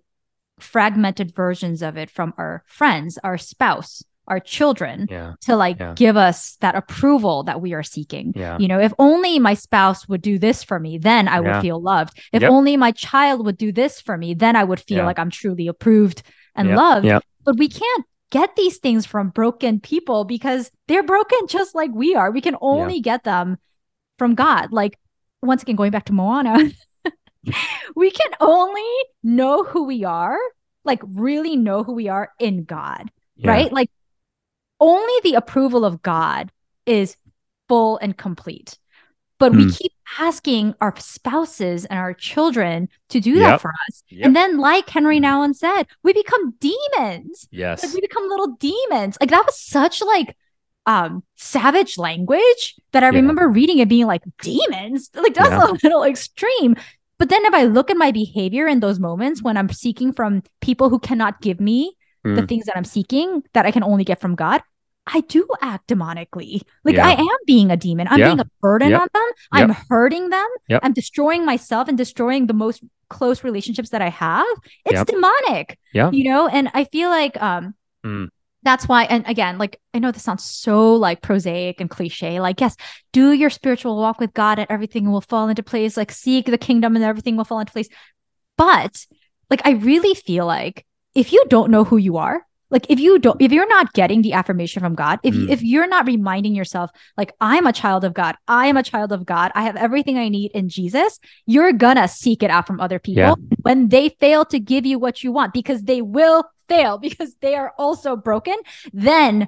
Speaker 1: fragmented versions of it from our friends, our spouse, our children
Speaker 2: yeah.
Speaker 1: to like
Speaker 2: Yeah.
Speaker 1: give us that approval that we are seeking.
Speaker 2: Yeah.
Speaker 1: You know, if only my spouse would do this for me, then I would feel loved. If
Speaker 2: Yep.
Speaker 1: only my child would do this for me, then I would feel like I'm truly approved and
Speaker 2: Yep.
Speaker 1: loved.
Speaker 2: Yep.
Speaker 1: But we can't get these things from broken people because they're broken just like we are. We can only get them from God. Like, once again, going back to Moana, we can only know who we are, like, really know who we are in God
Speaker 2: Yeah.
Speaker 1: right? Like only the approval of God is full and complete. But we
Speaker 2: Hmm.
Speaker 1: keep asking our spouses and our children to do
Speaker 2: Yep.
Speaker 1: that for us.
Speaker 2: Yep.
Speaker 1: And then, like Henri
Speaker 2: Hmm.
Speaker 1: Nouwen said, we become demons. Like
Speaker 2: Yes.
Speaker 1: we become little demons. Like that was such like um savage language that I
Speaker 2: Yeah.
Speaker 1: remember reading it being like demons. Like that's
Speaker 2: Yeah.
Speaker 1: a little extreme. But then if I look at my behavior in those moments when I'm seeking from people who cannot give me the
Speaker 2: Mm.
Speaker 1: things that I'm seeking that I can only get from God, I do act demonically. Like
Speaker 2: Yeah.
Speaker 1: I am being a demon. I'm
Speaker 2: Yeah.
Speaker 1: being a burden
Speaker 2: Yep.
Speaker 1: on them. I'm hurting them.
Speaker 2: Yep.
Speaker 1: I'm destroying myself and destroying the most close relationships that I have. It's
Speaker 2: Yep.
Speaker 1: demonic.
Speaker 2: Yeah.
Speaker 1: You know, and I feel like um
Speaker 2: Mm.
Speaker 1: That's why and again like i know this sounds so like prosaic and cliche like yes do your spiritual walk with god and everything will fall into place like seek the kingdom and everything will fall into place but like i really feel like if you don't know who you are like if you don't if you're not getting the affirmation from god if
Speaker 2: Mm.
Speaker 1: if you're not reminding yourself like i'm a child of god i am a child of god i have everything i need in jesus you're gonna seek it out from other people
Speaker 2: Yeah.
Speaker 1: when they fail to give you what you want because they will fail because they are also broken then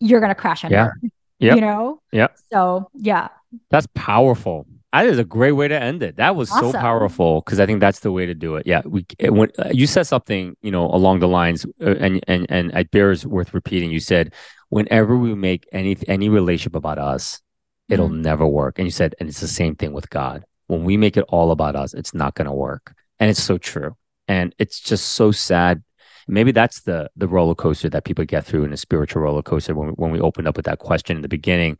Speaker 1: you're gonna crash and
Speaker 2: Yeah. Yep.
Speaker 1: you know
Speaker 2: Yeah.
Speaker 1: so yeah
Speaker 2: That's powerful. That is a great way to end it. That was so powerful because I think that's the way to do it. Yeah, we it, when uh, you said something, you know, along the lines, uh, and and and it bears worth repeating. You said, whenever we make any any relationship about us, it'll
Speaker 1: Mhm.
Speaker 2: never work. And you said, and it's the same thing with God. When we make it all about us, it's not going to work. And it's so true. And it's just so sad. Maybe that's the the roller coaster that people get through in a spiritual roller coaster when we, when we opened up with that question in the beginning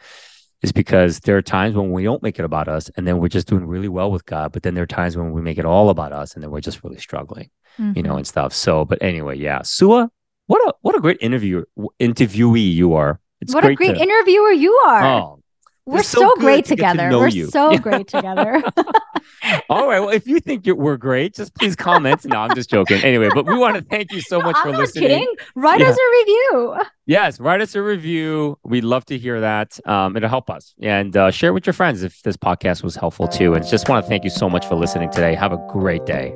Speaker 2: is because there are times when we don't make it about us and then we're just doing really well with God. But then there are times when we make it all about us and then we're just really struggling, you know,
Speaker 1: Mhm.
Speaker 2: and stuff. So, but anyway, yeah. Suah, what a what a great interview interviewee you are. It's
Speaker 1: what a great
Speaker 2: to-
Speaker 1: interviewer you are
Speaker 2: Oh,
Speaker 1: We're so,
Speaker 2: so
Speaker 1: great
Speaker 2: to get to
Speaker 1: together. We're
Speaker 2: you.
Speaker 1: so great together.
Speaker 2: All right. Well, if you think you're, we're great, just please comment. No, I'm just joking. Anyway, but we want to thank you so much
Speaker 1: I'm
Speaker 2: for listening.
Speaker 1: kidding. Write
Speaker 2: Yeah.
Speaker 1: us a review.
Speaker 2: Yes, write us a review. We'd love to hear that. Um, it'll help us. And uh, share with your friends if this podcast was helpful too. And just want to thank you so much for listening today. Have a great day.